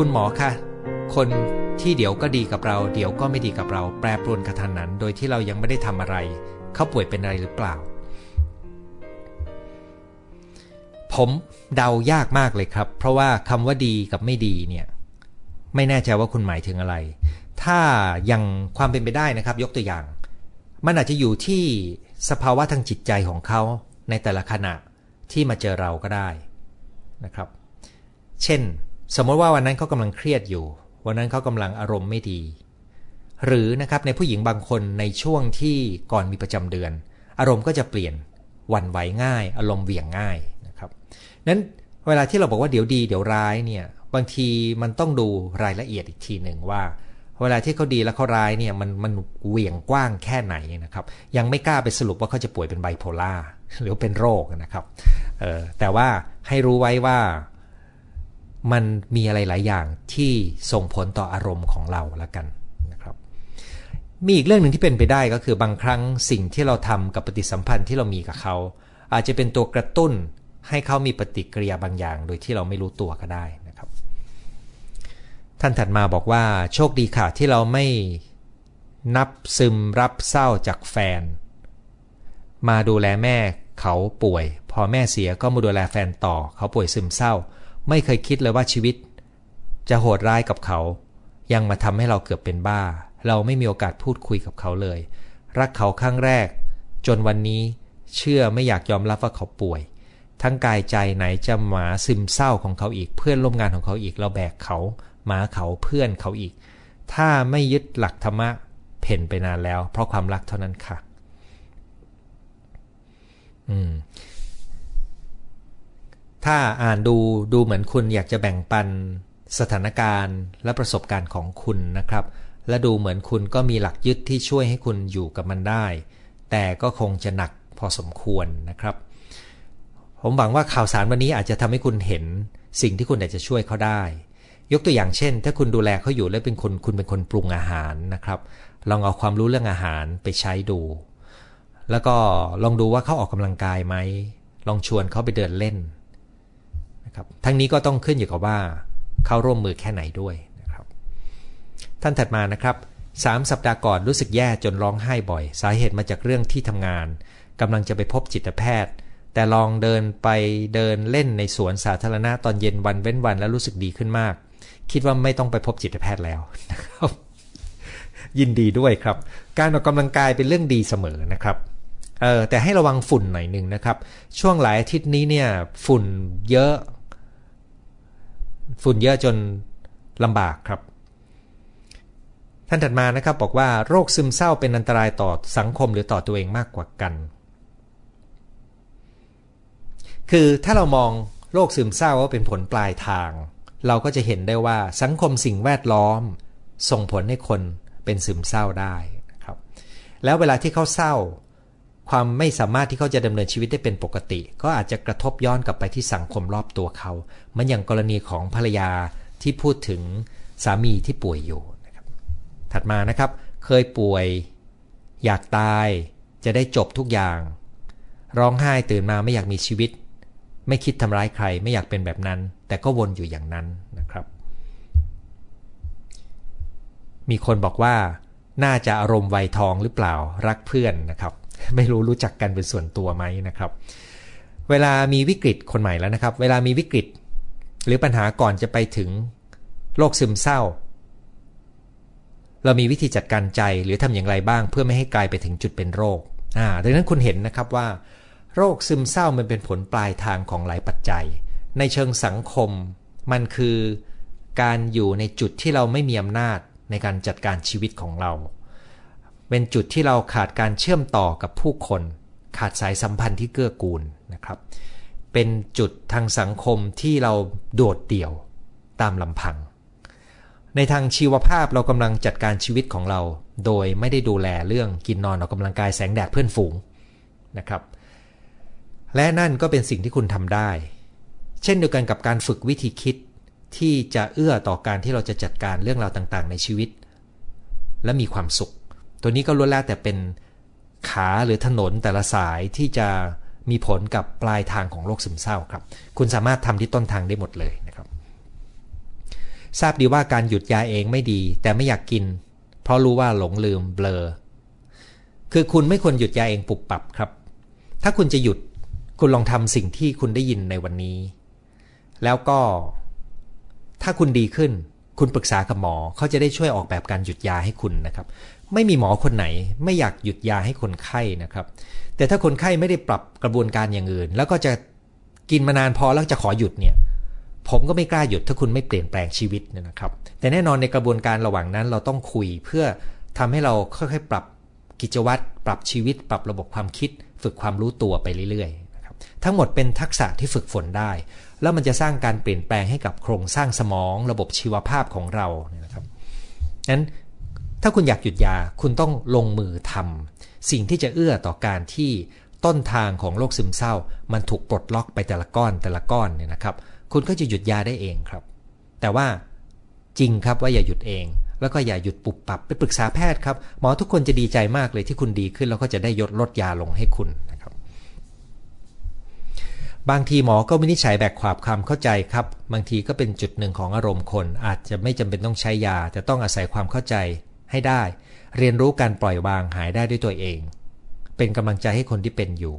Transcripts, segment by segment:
คุณหมอคะคนที่เดี๋ยวก็ดีกับเรา เดี๋ยวก็ไม่ดีกับเรา แปรปรวนกระทันนั้นโดยที่เรายังไม่ได้ทำอะไร เขาป่วยเป็นอะไรหรือเปล่า ผมเดายากมากเลยครับ เพราะว่าคำว่าดีกับไม่ดีเนี่ย ไม่แน่ใจว่าคุณหมายถึงอะไร ถ้ายังความเป็นไปได้นะครับ ยกตัวอย่าง มันอาจจะอยู่ที่สภาวะทางจิตใจของเขาในแต่ละขณะที่มาเจอเราก็ได้นะครับ เช่น สมมติว่าวันนั้นเขากำลังเครียดอยู่ วันนั้นเขากำลังอารมณ์ไม่ดี หรือนะครับในผู้หญิงบางคนในช่วงที่ก่อนมีประจำเดือน อารมณ์ก็จะเปลี่ยนวันไหวง่าย อารมณ์เหวี่ยงง่ายนะครับนั้นเวลาที่เราบอกว่าเดี๋ยวดีเดี๋ยวร้ายเนี่ยบางทีมันต้องดูรายละเอียดอีกทีหนึ่งว่า เวลาที่เขาดีแล้วเขาร้ายเนี่ยมันมันเหวี่ยงกว้างแค่ไหนนะครับยังไม่กล้าไปสรุปว่าเขาจะป่วยเป็นไบโพล่าหรือเป็นโรคนะครับแต่ว่าให้รู้ไว้ว่า มันมีอะไรหลายอย่างที่ส่งผลต่ออารมณ์ของเราละกันนะครับ มีอีกเรื่องหนึ่งที่เป็นไปได้ก็คือบางครั้งสิ่งที่เราทำกับปฏิสัมพันธ์ที่เรามีกับเขา อาจจะเป็นตัวกระตุ้นให้เขามีปฏิกิริยาบางอย่าง โดยที่เราไม่รู้ตัวก็ได้นะครับ ท่านถัดมาบอกว่าโชคดีค่ะที่เราไม่นับซึมรับเศร้าจากแฟน มาดูแลแม่เขาป่วย พอแม่เสียก็มาดูแลแฟนต่อ เขาป่วยซึมเศร้า ไม่เคยคิดเลยว่าชีวิต จะโหดร้ายกับเขา ยังมาทำให้เราเกือบเป็นบ้า เราไม่มีโอกาสพูดคุยกับเขาเลย รักเขาครั้งแรก จนวันนี้เชื่อไม่อยากยอมรับว่าเขาป่วย ทั้งกายใจไหนจะหมาซึมเศร้าของเขาอีก เพื่อนร่วมงานของเขาอีก เราแบกเขา หมาเขาเพื่อนเขาอีก ถ้าไม่ยึดหลักธรรมะเพ่นไปนานแล้ว เพราะความรักเท่านั้นค่ะ อืม ถ้าอ่านดูดูเหมือนคุณอยากจะแบ่งปันสถานการณ์และประสบการณ์ของคุณนะครับ และดูเหมือนคุณก็มีหลักยึดที่ช่วยให้คุณอยู่กับมันได้ แต่ก็คงจะหนักพอสมควรนะครับ ผมหวังว่าข่าวสารวันนี้อาจจะทำให้คุณเห็นสิ่งที่คุณอยากจะช่วยเขาได้ ยกตัวอย่างเช่น ถ้าคุณดูแลเขาอยู่และเป็นคนคุณเป็นคนปรุงอาหารนะครับ ลองเอาความรู้เรื่องอาหารไปใช้ดู แล้วก็ลองดูว่าเขาออกกำลังกายไหมลองชวนเขาไปเดินเล่น ครับทั้งนี้ก็ต้องขึ้นอยู่กับว่าเขาร่วมมือแค่ไหนด้วยนะครับ ท่านถัดมานะครับสามสัปดาห์ก่อนรู้สึกแย่จนร้องไห้บ่อย สาเหตุมาจากเรื่องที่ทำงานกำลังจะไปพบจิตแพทย์ แต่ลองเดินไปเดินเล่นในสวนสาธารณะตอนเย็นวันเว้นวันแล้วรู้สึกดีขึ้นมาก คิดว่าไม่ต้องไปพบจิตแพทย์แล้วนะครับ ยินดีด้วยครับ การออกกำลังกายเป็นเรื่องดีเสมอนะครับเออแต่ให้ระวังฝุ่นหน่อยหนึ่งนะครับ ช่วงหลายอาทิตย์นี้เนี่ย ฝุ่นเยอะ ฝุ่นเยอะจนลำบากครับ ท่านถัดมานะครับบอกว่าโรคซึมเศร้าเป็นอันตรายต่อสังคมหรือต่อตัวเองมากกว่ากัน คือถ้าเรามองโรคซึมเศร้าว่าเป็นผลปลายทาง เราก็จะเห็นได้ว่าสังคมสิ่งแวดล้อม ส่งผลให้คนเป็นซึมเศร้าได้นะครับ แล้วเวลาที่เขาเศร้า ความไม่สามารถที่เขาจะดำเนินชีวิตได้เป็นปกติ ก็อาจจะกระทบย้อนกลับไปที่สังคมรอบตัวเขาเหมือนอย่างกรณีของภรรยาที่พูดถึงสามีที่ป่วยอยู่นะครับถัดมานะครับ เคยป่วย อยากตาย จะได้จบทุกอย่าง ร้องไห้ตื่นมาไม่อยากมีชีวิต ไม่คิดทำร้ายใครไม่อยากเป็นแบบนั้น แต่ก็วนอยู่อย่างนั้นนะครับ มีคนบอกว่าน่าจะอารมณ์ไวทองหรือเปล่ารักเพื่อนนะครับ ไม่รู้รู้จักกันเป็นส่วนตัวไหมนะครับ เวลามีวิกฤตคนใหม่แล้วนะครับ เวลามีวิกฤต หรือปัญหาก่อนจะไปถึงโรคซึมเศร้า เรามีวิธีจัดการใจหรือทำอย่างไรบ้าง เพื่อไม่ให้กลายไปถึงจุดเป็นโรคอ่าดังนั้นคุณเห็นนะครับว่า โรคซึมเศร้ามันเป็นผลปลายทางของหลายปัจจัย ในเชิงสังคม มันคือการอยู่ในจุดที่เราไม่มีอำนาจในการจัดการชีวิตของเรา เป็นจุดที่เราขาดการเชื่อมต่อกับผู้คน ขาดสายสัมพันธ์ที่เกื้อกูลนะครับ เป็นจุดทางสังคมที่เราโดดเดี่ยวตามลำพัง ในทางชีวภาพเรากำลังจัดการชีวิตของเรา โดยไม่ได้ดูแลเรื่องกินนอนออกกำลังกายแสงแดดเพื่อนฝูงนะครับ และนั่นก็เป็นสิ่งที่คุณทำได้ เช่นเดียวกันกับการฝึกวิธีคิดที่จะเอื้อต่อการที่เราจะจัดการเรื่องราวต่างๆ ในชีวิต และมีความสุข ตัวนี้ก็ล้วนแล้วแต่เป็นขาหรือถนนแต่ละสายที่จะมีผลกับปลายทางของโรคซึมเศร้าครับ คุณสามารถทำที่ต้นทางได้หมดเลยนะครับ ทราบดีว่าการหยุดยาเองไม่ดี แต่ไม่อยากกิน เพราะรู้ว่าหลงลืมเบลอ คือคุณไม่ควรหยุดยาเองปุบปับครับ ถ้าคุณจะหยุดคุณลองทำสิ่งที่คุณได้ยินในวันนี้ แล้วก็ ถ้าคุณดีขึ้น คุณปรึกษากับหมอเขาจะได้ช่วยออกแบบการหยุดยาให้คุณนะครับ ไม่มีหมอคนไหน ไม่อยากหยุดยาให้คนไข้นะครับ แต่ถ้าคนไข้ไม่ได้ปรับกระบวนการอย่างอื่น แล้วก็จะกินมานานพอแล้วจะขอหยุดเนี่ย ผมก็ไม่กล้าหยุดถ้าคุณไม่เปลี่ยนแปลงชีวิตนะครับ แต่แน่นอนในกระบวนการระหว่างนั้นเราต้องคุยเพื่อทำให้เราค่อยๆ ปรับกิจวัตรปรับชีวิต ปรับระบบความคิด ฝึกความรู้ตัวไปเรื่อยๆนะครับทั้งหมดเป็นทักษะที่ฝึกฝนได้ แล้วมันจะสร้างการเปลี่ยนแปลงให้กับโครงสร้างสมอง ระบบชีวภาพของเรานะครับนั้น ถ้าคุณอยากหยุดยาคุณต้องลงมือทำสิ่งที่จะเอื้อต่อการที่ต้นทางของโรคซึมเศร้า มันถูกปลดล็อกไปแต่ละก้อนแต่ละก้อนเนี่ยนะครับ คุณก็จะหยุดยาได้เองครับ แต่ว่าจริงครับว่าอย่าหยุดเอง แล้วก็อย่าหยุดปุบปับไปปรึกษาแพทย์ครับหมอทุกคนจะดีใจมากเลยที่คุณดีขึ้น แล้วก็จะได้ยดลดยาลงให้คุณนะครับ บางทีหมอก็วินิจฉัยแบกความความเข้าใจครับ บางทีก็เป็นจุดหนึ่งของอารมณ์คน อาจจะไม่จำเป็นต้องใช้ยา แต่ต้องอาศัยความเข้าใจ ให้ได้ เรียนรู้การปล่อยวางหายได้ด้วยตัวเอง เป็นกำลังใจให้คนที่เป็นอยู่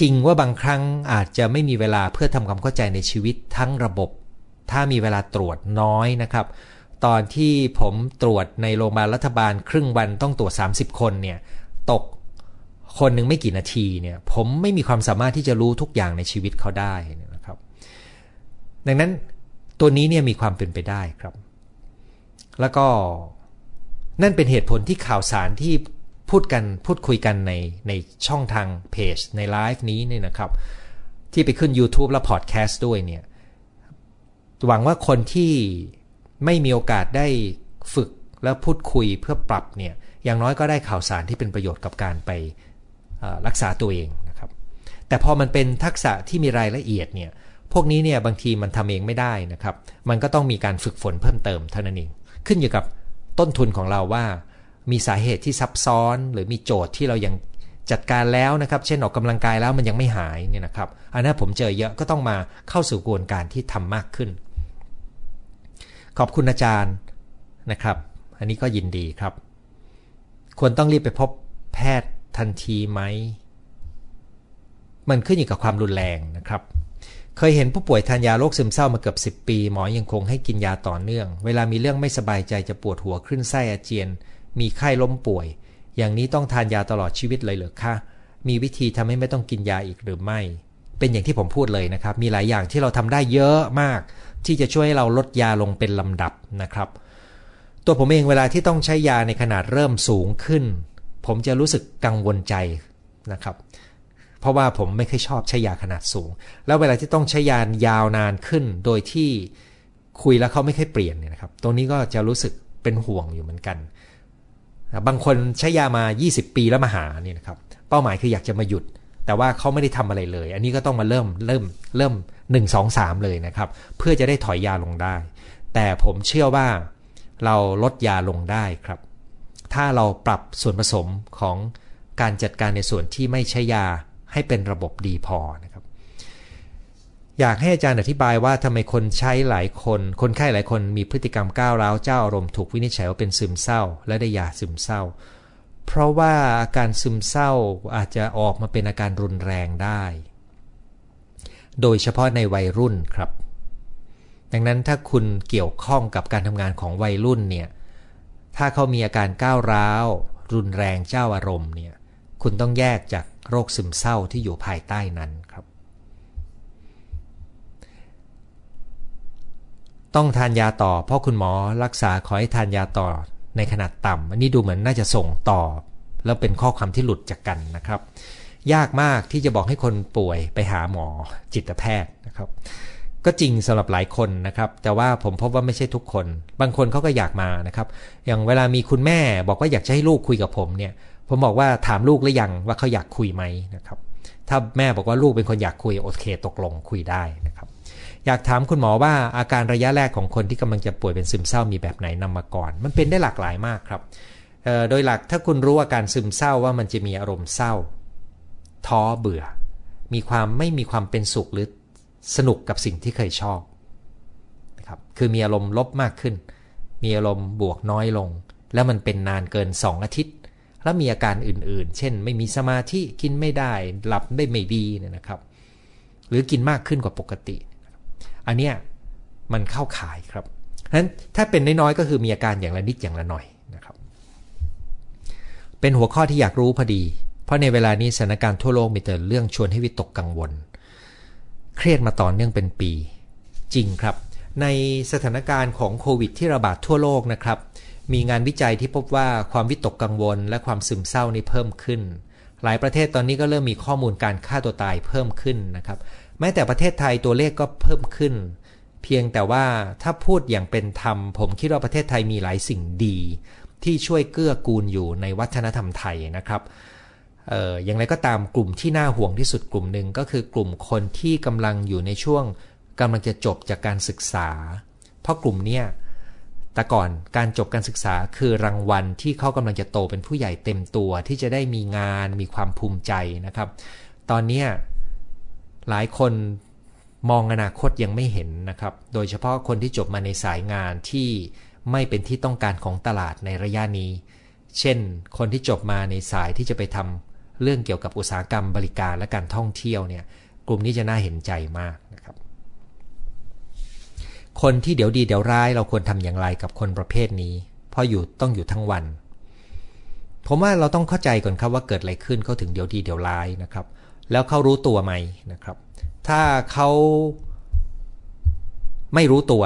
จริงว่าบางครั้งอาจจะไม่มีเวลาเพื่อทำความเข้าใจในชีวิตทั้งระบบ ถ้ามีเวลาตรวจน้อยนะครับ ตอนที่ผมตรวจในโรงพยาบาลรัฐบาล ครึ่งวันต้องตรวจ 30 คนเนี่ยตกคนหนึ่งไม่กี่นาทีเนี่ยผมไม่มีความสามารถที่จะรู้ทุกอย่างในชีวิตเขาได้นะครับ ดังนั้นตัวนี้เนี่ยมีความเป็นไปได้ครับ แล้วก็นั่นเป็นเหตุผลที่ข่าวสารที่พูดกันพูดคุยกันในในช่องทางเพจในไลฟ์นี้เนี่ยนะครับ ที่ไปขึ้น YouTube และพอดแคสต์ด้วยเนี่ย หวังว่าคนที่ไม่มีโอกาสได้ฝึกและพูดคุยเพื่อปรับเนี่ยอย่างน้อยก็ได้ข่าวสารที่เป็นประโยชน์กับการไปรักษาตัวเองนะครับ แต่พอมันเป็นทักษะที่มีรายละเอียดเนี่ยพวกนี้เนี่ยบางทีมันทำเองไม่ได้นะครับ มันก็ต้องมีการฝึกฝนเพิ่มเติมเท่านั้นเอง ขึ้นอยู่กับต้นทุนของเราว่า มีสาเหตุที่ซับซ้อน หรือมีโจทย์ที่เรายังจัดการแล้วนะครับ เช่นออกกำลังกายแล้วมันยังไม่หายเนี่ยนะครับ อันนั้นผมเจอเยอะก็ต้องมาเข้าสู่กระบวนการที่ทำมากขึ้น ขอบคุณอาจารย์นะครับ อันนี้ก็ยินดีครับ ควรต้องรีบไปพบแพทย์ทันทีไหม มันขึ้นอยู่กับความรุนแรงนะครับ เคยเห็นผู้ป่วยทานยาโรคซึมเศร้ามาเกือบ 10 ปี หมอยังคงให้กินยาต่อเนื่อง เวลามีเรื่องไม่สบายใจจะปวดหัวขึ้นไส้อาเจียน มีไข้ล้มป่วย อย่างนี้ต้องทานยาตลอดชีวิตเลยเหรอคะ มีวิธีทำให้ไม่ต้องกินยาอีกหรือไม่ เป็นอย่างที่ผมพูดเลยนะครับ มีหลายอย่างที่เราทำได้เยอะมาก ที่จะช่วยให้เราลดยาลงเป็นลำดับนะครับ ตัวผมเองเวลาที่ต้องใช้ยาในขนาดเริ่มสูงขึ้น ผมจะรู้สึกกังวลใจนะครับ เพราะว่าผมไม่เคยชอบใช้ยาขนาดสูง แล้วเวลาที่ต้องใช้ยายาวนานขึ้น โดยที่คุยแล้วเขาไม่เคยเปลี่ยนเนี่ยนะครับ ตรงนี้ก็จะรู้สึกเป็นห่วงอยู่เหมือนกัน บางคนใช้ยามา 20 ปีแล้วมาหานี่นะครับ เป้าหมายคืออยากจะมาหยุด แต่ว่าเขาไม่ได้ทำอะไรเลย อันนี้ก็ต้องมาเริ่มเริ่มเริ่ม1 2 3 เลยนะครับ เพื่อจะได้ถอยยาลงได้ แต่ผมเชื่อว่าเราลดยาลงได้ครับ ถ้าเราปรับส่วนผสมของการจัดการในส่วนที่ไม่ใช้ยา ให้เป็นระบบดีพอนะครับอยากให้อาจารย์อธิบายว่าทำไมคนใช้หลายคน คนไข้หลายคนมีพฤติกรรมก้าวร้าวเจ้าอารมณ์ถูกวินิจฉัยว่าเป็นซึมเศร้า และได้ยาซึมเศร้า เพราะว่าอาการซึมเศร้าอาจจะออกมาเป็นอาการรุนแรงได้ โดยเฉพาะในวัยรุ่นครับ ดังนั้นถ้าคุณเกี่ยวข้องกับการทำงานของวัยรุ่นเนี่ยถ้าเขามีอาการก้าวร้าว รุนแรงเจ้าอารมณ์เนี่ยคุณต้องแยกจาก โรคซึมเศร้าที่อยู่ภายใต้นั้นครับ ต้องทานยาต่อ เพราะคุณหมอรักษาขอให้ทานยาต่อในขนาดต่ำอันนี้ดูเหมือนน่าจะส่งต่อ แล้วเป็นข้อความที่หลุดจากกันนะครับ ยากมากที่จะบอกให้คนป่วยไปหาหมอจิตแพทย์นะครับ ก็จริงสำหรับหลายคนนะครับ แต่ว่าผมพบว่าไม่ใช่ทุกคน บางคนเขาก็อยากมานะครับ อย่างเวลามีคุณแม่บอกว่าอยากจะให้ลูกคุยกับผมเนี่ย ผมบอกว่าถามลูกหรือยังว่าเขาอยากคุยไหมนะครับ ถ้าแม่บอกว่าลูกเป็นคนอยากคุยโอเคตกลงคุยได้นะครับ อยากถามคุณหมอว่าอาการระยะแรกของคนที่กำลังจะป่วยเป็นซึมเศร้ามีแบบไหนนำมาก่อน มันเป็นได้หลากหลายมากครับโดยหลักถ้าคุณรู้อาการซึมเศร้าว่ามันจะมีอารมณ์เศร้า ท้อเบื่อ มีความไม่มีความเป็นสุขหรือสนุกกับสิ่งที่เคยชอบนะครับนะครับคือมีอารมณ์ลบมากขึ้น มีอารมณ์บวกน้อยลง แล้วมันเป็นนานเกิน 2 อาทิตย์ แล้วมีอาการอื่นๆ เช่น ไม่มีสมาธิกินไม่ได้หลับได้ไม่ดีเนี่ยนะครับ หรือกินมากขึ้นกว่าปกติ อันเนี้ยมันเข้าข่ายครับนั้นถ้าเป็นน้อยๆก็คือมีอาการอย่างละนิดอย่างละหน่อยนะครับ เป็นหัวข้อที่อยากรู้พอดี เพราะในเวลานี้สถานการณ์ทั่วโลกมีแต่เรื่องชวนให้วิตกกังวล เครียดมาต่อเนื่องเป็นปี จริงครับ ในสถานการณ์ของโควิดที่ระบาดทั่วโลกนะครับ มีงานวิจัยที่พบว่าความวิตกกังวลและความซึมเศร้านี่เพิ่มขึ้น หลายประเทศตอนนี้ก็เริ่มมีข้อมูลการฆ่าตัวตายเพิ่มขึ้นนะครับ แม้แต่ประเทศไทยตัวเลขก็เพิ่มขึ้น เพียงแต่ว่าถ้าพูดอย่างเป็นธรรม ผมคิดว่าประเทศไทยมีหลายสิ่งดี ที่ช่วยเกื้อกูลอยู่ในวัฒนธรรมไทยนะครับเอออย่างไรก็ตามกลุ่มที่น่าห่วงที่สุดกลุ่มหนึ่งก็คือกลุ่มคนที่กำลังอยู่ในช่วงกำลังจะจบจากการศึกษา เพราะกลุ่มเนี้ย แต่ก่อนการจบการศึกษาคือรางวัลที่เขากำลังจะโตเป็นผู้ใหญ่เต็มตัวที่จะได้มีงานมีความภูมิใจนะครับ ตอนนี้หลายคนมองอนาคตยังไม่เห็นนะครับ โดยเฉพาะคนที่จบมาในสายงานที่ไม่เป็นที่ต้องการของตลาดในระยะนี้ เช่น คนที่จบมาในสายที่จะไปทำเรื่องเกี่ยวกับอุตสาหกรรมบริการและการท่องเที่ยวเนี่ย กลุ่มนี้จะน่าเห็นใจมาก คนที่เดี๋ยวดีเดี๋ยวร้ายเราควรทำอย่างไรกับคนประเภทนี้ เพราะอยู่ต้องอยู่ทั้งวัน ผมว่าเราต้องเข้าใจก่อนครับว่าเกิดอะไรขึ้นเขาถึงเดี๋ยวดีเดี๋ยวร้ายนะครับ แล้วเขารู้ตัวไหมนะครับ ถ้าเขาไม่รู้ตัว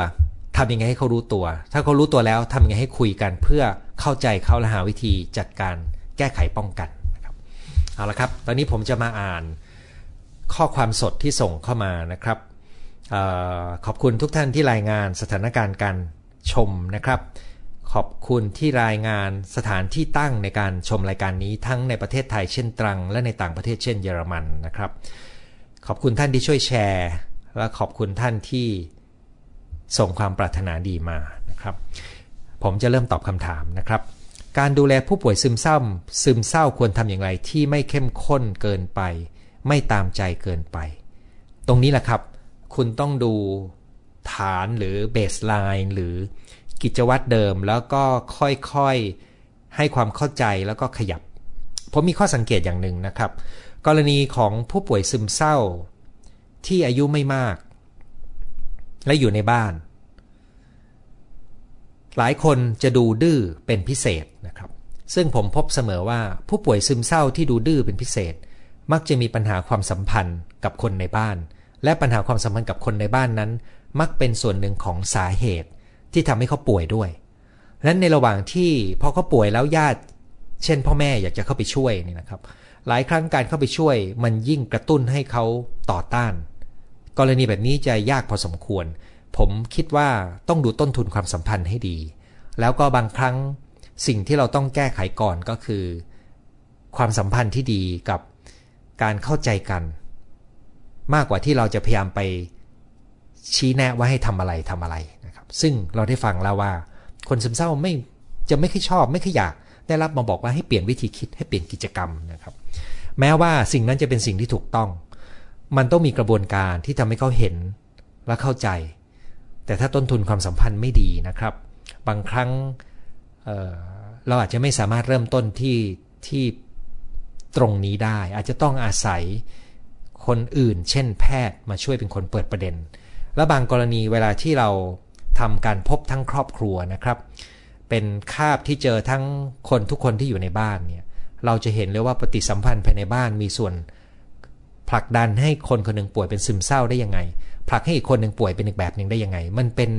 ทำยังไงให้เขารู้ตัว ถ้าเขารู้ตัวแล้วทำยังไงให้คุยกัน เพื่อเข้าใจเขาและหาวิธีจัดการแก้ไขป้องกันนะครับเอาละครับ ตอนนี้ผมจะมาอ่านข้อความสดที่ส่งเข้ามานะครับ ขอบคุณทุกท่านที่รายงานสถานการณ์การชมนะครับ ขอบคุณที่รายงานสถานที่ตั้งในการชมรายการนี้ทั้งในประเทศไทยเช่นตรัง และในต่างประเทศเช่นเยอรมันนะครับ ขอบคุณท่านที่ช่วยแชร์ และขอบคุณท่านที่ส่งความปรารถนาดีมานะครับ ผมจะเริ่มตอบคำถามนะครับ การดูแลผู้ป่วยซึมเศร้า ซึมเศร้าควรทำอย่างไรที่ไม่เข้มข้นเกินไป ไม่ตามใจเกินไป ตรงนี้แหละครับ คุณต้องดูฐานหรือเบสไลน์หรือกิจวัตรเดิมแล้วก็ค่อยๆให้ความเข้าใจแล้วก็ขยับ ผมมีข้อสังเกตอย่างหนึ่งนะครับ กรณีของผู้ป่วยซึมเศร้าที่อายุไม่มาก และอยู่ในบ้าน หลายคนจะดูดื้อเป็นพิเศษนะครับ ซึ่งผมพบเสมอว่าผู้ป่วยซึมเศร้าที่ดูดื้อเป็นพิเศษ มักจะมีปัญหาความสัมพันธ์กับคนในบ้าน และปัญหาความสัมพันธ์กับคนในบ้านนั้น มักเป็นส่วนหนึ่งของสาเหตุที่ทำให้เขาป่วยด้วยนั้นในระหว่างที่พอเขาป่วยแล้วญาติ เช่น พ่อแม่อยากจะเข้าไปช่วยนี่นะครับ หลายครั้งการเข้าไปช่วย มันยิ่งกระตุ้นให้เขาต่อต้าน กรณีแบบนี้จะยากพอสมควร ผมคิดว่าต้องดูต้นทุนความสัมพันธ์ให้ดี แล้วก็บางครั้งสิ่งที่เราต้องแก้ไขก่อนก็คือ ความสัมพันธ์ที่ดีกับการเข้าใจกัน มากกว่าที่เราจะพยายามไปชี้แนะว่าให้ทำอะไรทำอะไรนะครับ ซึ่งเราได้ฟังแล้วว่า คนซึมเศร้าไม่จะไม่ค่อยชอบ ไม่ค่อยอยาก ได้รับมาบอกว่าให้เปลี่ยนวิธีคิดให้เปลี่ยนกิจกรรมนะครับ แม้ว่าสิ่งนั้นจะเป็นสิ่งที่ถูกต้อง มันต้องมีกระบวนการที่ทำให้เขาเห็นและเข้าใจ แต่ถ้าต้นทุนความสัมพันธ์ไม่ดีนะครับ บางครั้งเเราอาจจะไม่สามารถเริ่มต้นที่ที่ตรงนี้ได้ อาจจะต้องอาศัย คนอื่น เช่น แพทย์มาช่วยเป็นคนเปิดประเด็น และบางกรณีเวลาที่เราทำการพบทั้งครอบครัวนะครับ เป็นคาบที่เจอทั้งคนทุกคนที่อยู่ในบ้านเนี่ยเราจะเห็นเลยว่าปฏิสัมพันธ์ภายในบ้านมีส่วนผลักดันให้คนคนหนึ่งป่วยเป็นซึมเศร้าได้ยังไง ผลักให้อีกคนหนึ่งป่วยเป็นอีกแบบหนึ่งได้ยังไง มันเป็น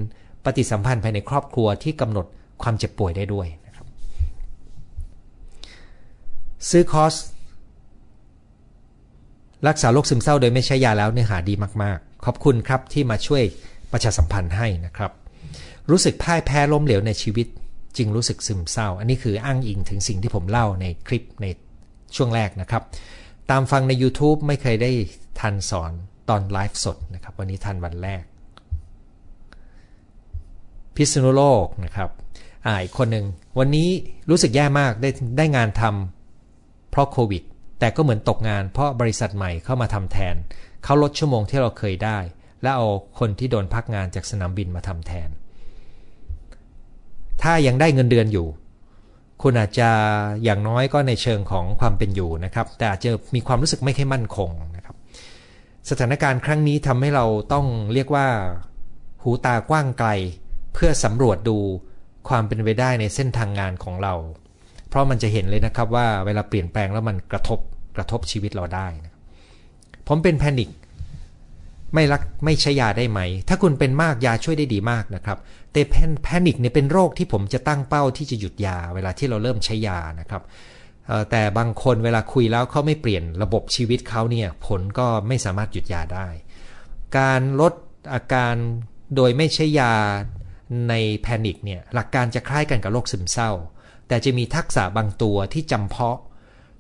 ปฏิสัมพันธ์ภายในครอบครัวที่กำหนดความเจ็บป่วยได้ด้วยนะครับ ซื้อคอร์ส รักษาโรคซึมเศร้าโดยไม่ใช้ยาแล้วเนื้อหาดีมากๆ ขอบคุณครับที่มาช่วยประชาสัมพันธ์ให้นะครับ รู้สึกพ่ายแพ้ล้มเหลวในชีวิต จึงรู้สึกซึมเศร้า อันนี้คืออ้างอิงถึงสิ่งที่ผมเล่าในคลิปในช่วงแรกนะครับ ตามฟังใน YouTube ไม่เคยได้ทันสอนตอนไลฟ์สดนะครับ วันนี้ทันวันแรก พิษณุโลกนะครับอ่าอีกคนหนึ่งวันนี้รู้สึกแย่มากได้ได้งานทำเพราะโควิด แต่ก็เหมือนตกงานเพราะบริษัทใหม่เข้ามาทำแทน เขาลดชั่วโมงที่เราเคยได้ แล้วเอาคนที่โดนพักงานจากสนามบินมาทำแทน ถ้ายังได้เงินเดือนอยู่ คุณอาจจะอย่างน้อยก็ในเชิงของความเป็นอยู่นะครับ แต่อาจจะมีความรู้สึกไม่ค่อยมั่นคงนะครับ สถานการณ์ครั้งนี้ทำให้เราต้องเรียกว่า หูตากว้างไกล เพื่อสำรวจดูความเป็นไปได้ในเส้นทางงานของเรา ราะมันจะเห็นเลยนะครับว่าเวลาเปลี่ยนแปลงแล้วมันกระทบกระทบชีวิตเราได้นะผมเป็นแพนิคไม่รักไม่ใช้ยาได้ไหม ถ้าคุณเป็นมากยาช่วยได้ดีมากนะครับแต่แพนิคเนี่ยเป็นโรคที่ผมจะตั้งเป้าที่จะหยุดยา เวลาที่เราเริ่มใช้ยานะครับแต่บางคนเวลาคุยแล้วเขาไม่เปลี่ยนระบบชีวิตเขาเนี่ยผมก็ไม่สามารถหยุดยาได้ การลดอาการโดยไม่ใช้ยาในแพนิคเนี่ยหลักการจะคล้ายกันกับโรคซึมเศร้า แต่จะมีทักษะบางตัวที่จำเพาะ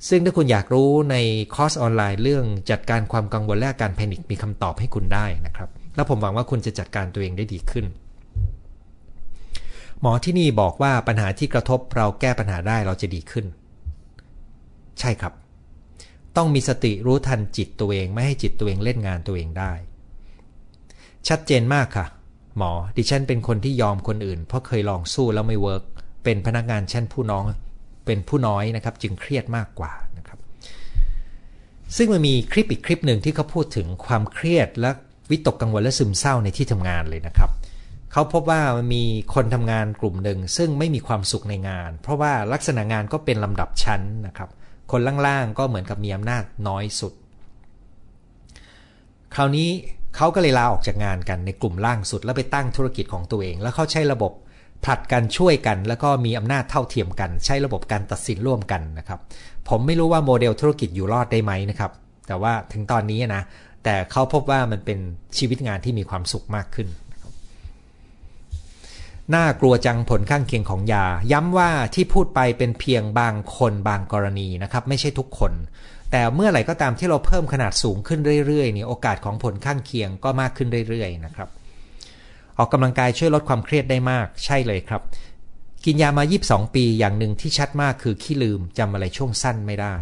ซึ่งถ้าคุณอยากรู้ในคอร์สออนไลน์เรื่องจัดการความกังวลและการแพนิคมีคำตอบให้คุณได้นะครับ แล้วผมหวังว่าคุณจะจัดการตัวเองได้ดีขึ้น หมอที่นี่บอกว่าปัญหาที่กระทบเราแก้ปัญหาได้เราจะดีขึ้น ใช่ครับ ต้องมีสติรู้ทันจิตตัวเอง ไม่ให้จิตตัวเองเล่นงานตัวเองได้ ชัดเจนมากค่ะ หมอดิฉันเป็นคนที่ยอมคนอื่น เพราะเคยลองสู้แล้วไม่เวิร์ก เป็นพนักงานชั้นผู้น้องเป็นผู้น้อยนะครับ จึงเครียดมากกว่านะครับ ซึ่งมันมีคลิปอีกคลิปหนึ่งที่เขาพูดถึงความเครียดและวิตกกังวลและซึมเศร้าในที่ทำงานเลยนะครับเขาพบว่ามันมีคนทำงานกลุ่มหนึ่งซึ่งไม่มีความสุขในงาน เพราะว่าลักษณะงานก็เป็นลำดับชั้นนะครับ คนล่างๆก็เหมือนกับมีอำนาจน้อยสุด คราวนี้เขาก็เลยลาออกจากงานกันในกลุ่มล่างสุด แล้วไปตั้งธุรกิจของตัวเอง แล้วเขาใช้ระบบ ผลัดกันช่วยกัน แล้วก็มีอำนาจเท่าเทียมกัน ใช้ระบบการตัดสินร่วมกันนะครับ ผมไม่รู้ว่าโมเดลธุรกิจอยู่รอดได้ไหมนะครับ แต่ว่าถึงตอนนี้นะ แต่เขาพบว่ามันเป็นชีวิตงานที่มีความสุขมากขึ้นน่ากลัวจังผลข้างเคียงของยา ย้ำว่าที่พูดไปเป็นเพียงบางคนบางกรณีนะครับ ไม่ใช่ทุกคน แต่เมื่อไหร่ก็ตามที่เราเพิ่มขนาดสูงขึ้นเรื่อยๆนี่โอกาสของผลข้างเคียงก็มากขึ้นเรื่อยๆนะครับ ออกกำลังกายช่วยลดความเครียดได้มากใช่เลยครับ กินยามา 22 ปีอย่างหนึ่งที่ชัดมากคือขี้ลืมจำอะไรช่วงสั้นไม่ได้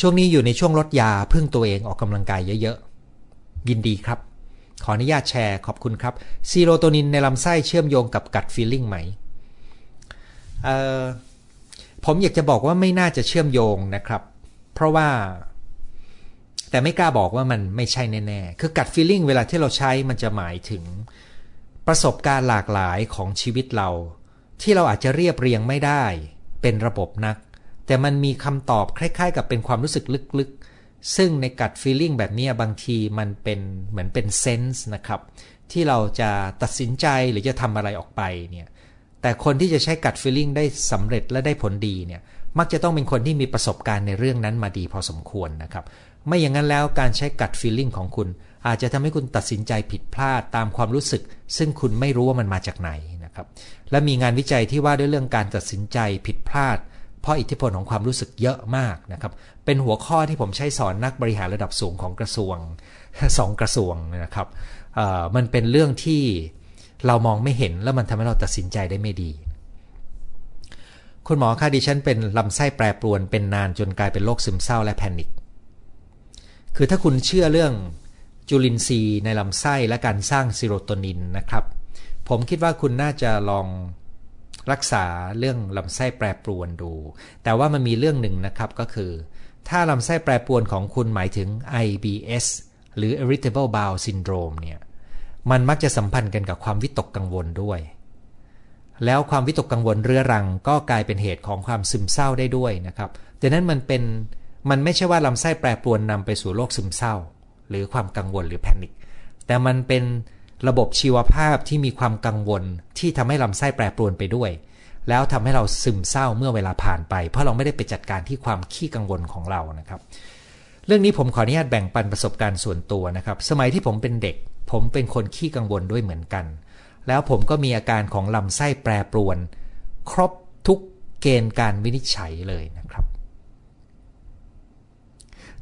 ช่วงนี้อยู่ในช่วงลดยาพึ่งตัวเองออกกำลังกายเยอะๆ ยินดีครับ ขออนุญาตแชร์ขอบคุณครับ serotonin ในลำไส้เชื่อมโยงกับ gut feeling ไหมผมอยากจะบอกว่าไม่น่าจะเชื่อมโยงนะครับ เพราะว่า แต่ไม่กล้าบอกว่ามันไม่ใช่แน่ๆ คือ gut feeling เวลาที่เราใช้มันจะหมายถึง ประสบการณ์หลากหลายของชีวิตเรา ที่เราอาจจะเรียบเรียงไม่ได้ เป็นระบบนัก แต่มันมีคำตอบคล้าย ๆ กับเป็นความรู้สึกลึกๆ ซึ่งในกัดฟีลลิ่งแบบนี้บางทีมันเป็นเหมือนเป็นเซนส์นะครับ ที่เราจะตัดสินใจหรือจะทำอะไรออกไปเนี่ยแต่คนที่จะใช้กัดฟีลลิ่งได้สำเร็จและได้ผลดีเนี่ยมักจะต้องเป็นคนที่มีประสบการณ์ในเรื่องนั้นมาดีพอสมควรนะครับ ไม่อย่างนั้นแล้วการใช้กัดฟีลลิ่งของคุณ อาจจะทำให้คุณตัดสินใจผิดพลาดตามความรู้สึก ซึ่งคุณไม่รู้ว่ามันมาจากไหนนะครับ และมีงานวิจัยที่ว่าด้วยเรื่องการตัดสินใจผิดพลาด เพราะอิทธิพลของความรู้สึกเยอะมากนะครับ เป็นหัวข้อที่ผมใช้สอนนักบริหารระดับสูงของกระทรวงสองกระทรวงนะครับมันเป็นเรื่องที่เรามองไม่เห็นแล้วมันทำให้เราตัดสินใจได้ไม่ดี คุณหมอคะดิฉันเป็นลำไส้แปรปรวนเป็นนานจนกลายเป็นโรคซึมเศร้าและแพนิค คือถ้าคุณเชื่อเรื่องจุลินทรีย์ในลำไส้และการสร้างซีโรโทนินนะครับ ผมคิดว่าคุณน่าจะลองรักษาเรื่องลำไส้แปรปรวนดู แต่ว่ามันมีเรื่องหนึ่งนะครับก็คือ ถ้าลำไส้แปรปรวนของคุณหมายถึง IBS หรือ irritable bowel syndrome เนี่ย มันมักจะสัมพันธ์กันกับความวิตกกังวลด้วย แล้วความวิตกกังวลเรื้อรังก็กลายเป็นเหตุของความซึมเศร้าได้ด้วยนะครับดังนั้นมันเป็น มันไม่ใช่ว่าลำไส้แปรปรวนนำไปสู่โรคซึมเศร้า หรือความกังวลหรือแพนิคแต่มันเป็นระบบชีวภาพที่มีความกังวลที่ทำให้ลำไส้แปรปรวนไปด้วย แล้วทำให้เราซึมเศร้าเมื่อเวลาผ่านไป เพราะเราไม่ได้ไปจัดการที่ความขี้กังวลของเรานะครับ เรื่องนี้ผมขออนุญาตแบ่งปันประสบการณ์ส่วนตัวนะครับ สมัยที่ผมเป็นเด็ก ผมเป็นคนขี้กังวลด้วยเหมือนกัน แล้วผมก็มีอาการของลำไส้แปรปรวน ครบทุกเกณฑ์การวินิจฉัยเลยนะครับ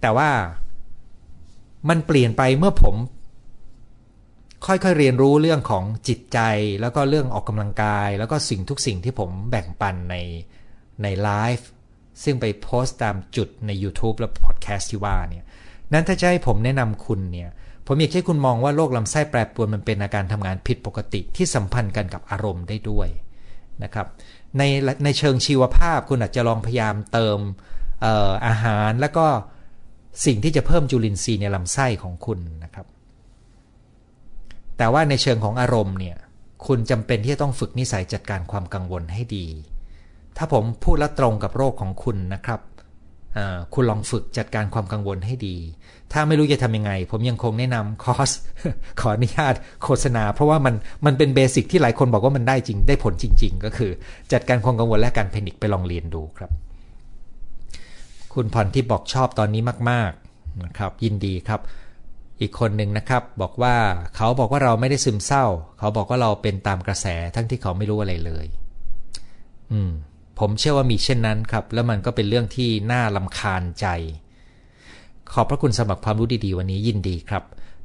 แต่ว่ามันเปลี่ยนไปเมื่อผม ค่อยๆเรียนรู้เรื่องของจิตใจ แล้วก็เรื่องออกกำลังกาย แล้วก็สิ่งทุกสิ่งที่ผมแบ่งปันในในไลฟ์ซึ่งไปโพสต์ตามจุดใน YouTube และพอดแคสต์ที่ว่าเนี่ยนั้นถ้าจะให้ผมแนะนำคุณเนี่ยผมอยากให้คุณมองว่าโรคลำไส้แปรปรวนมันเป็นอาการทำงานผิดปกติที่สัมพันธ์กันกับอารมณ์ได้ด้วยนะครับในในเชิงชีวภาพคุณอาจจะลองพยายามเติมอออาหารแล้วก็ สิ่งที่จะเพิ่มจุลินทรีย์ในลำไส้ของคุณนะครับ แต่ว่าในเชิงของอารมณ์เนี่ย คุณจำเป็นที่จะต้องฝึกนิสัยจัดการความกังวลให้ดี ถ้าผมพูดแล้วตรงกับโรคของคุณนะครับคุณลองฝึกจัดการความกังวลให้ดี ถ้าไม่รู้จะทำยังไง ผมยังคงแนะนำคอร์ส ขออนุญาตโฆษณา เพราะว่ามันมันเป็นเบสิกที่หลายคนบอกว่ามันได้จริงได้ผลจริง ๆ ก็คือ จัดการความกังวลและการแพนิคไปลองเรียนดูครับ คุณพรที่บอกชอบตอนนี้มาก ๆนะครับ ยินดีครับ อีกคนหนึ่งนะครับ บอกว่าเขาบอกว่าเราไม่ได้ซึมเศร้า เขาบอกว่าเราเป็นตามกระแสทั้งที่เขาไม่รู้อะไรเลย อืม ผมเชื่อว่ามีเช่นนั้นครับ แล้วมันก็เป็นเรื่องที่น่าลำคาญใจ ขอบพระคุณสำหรับความรู้ดีๆ วันนี้ยินดีครับ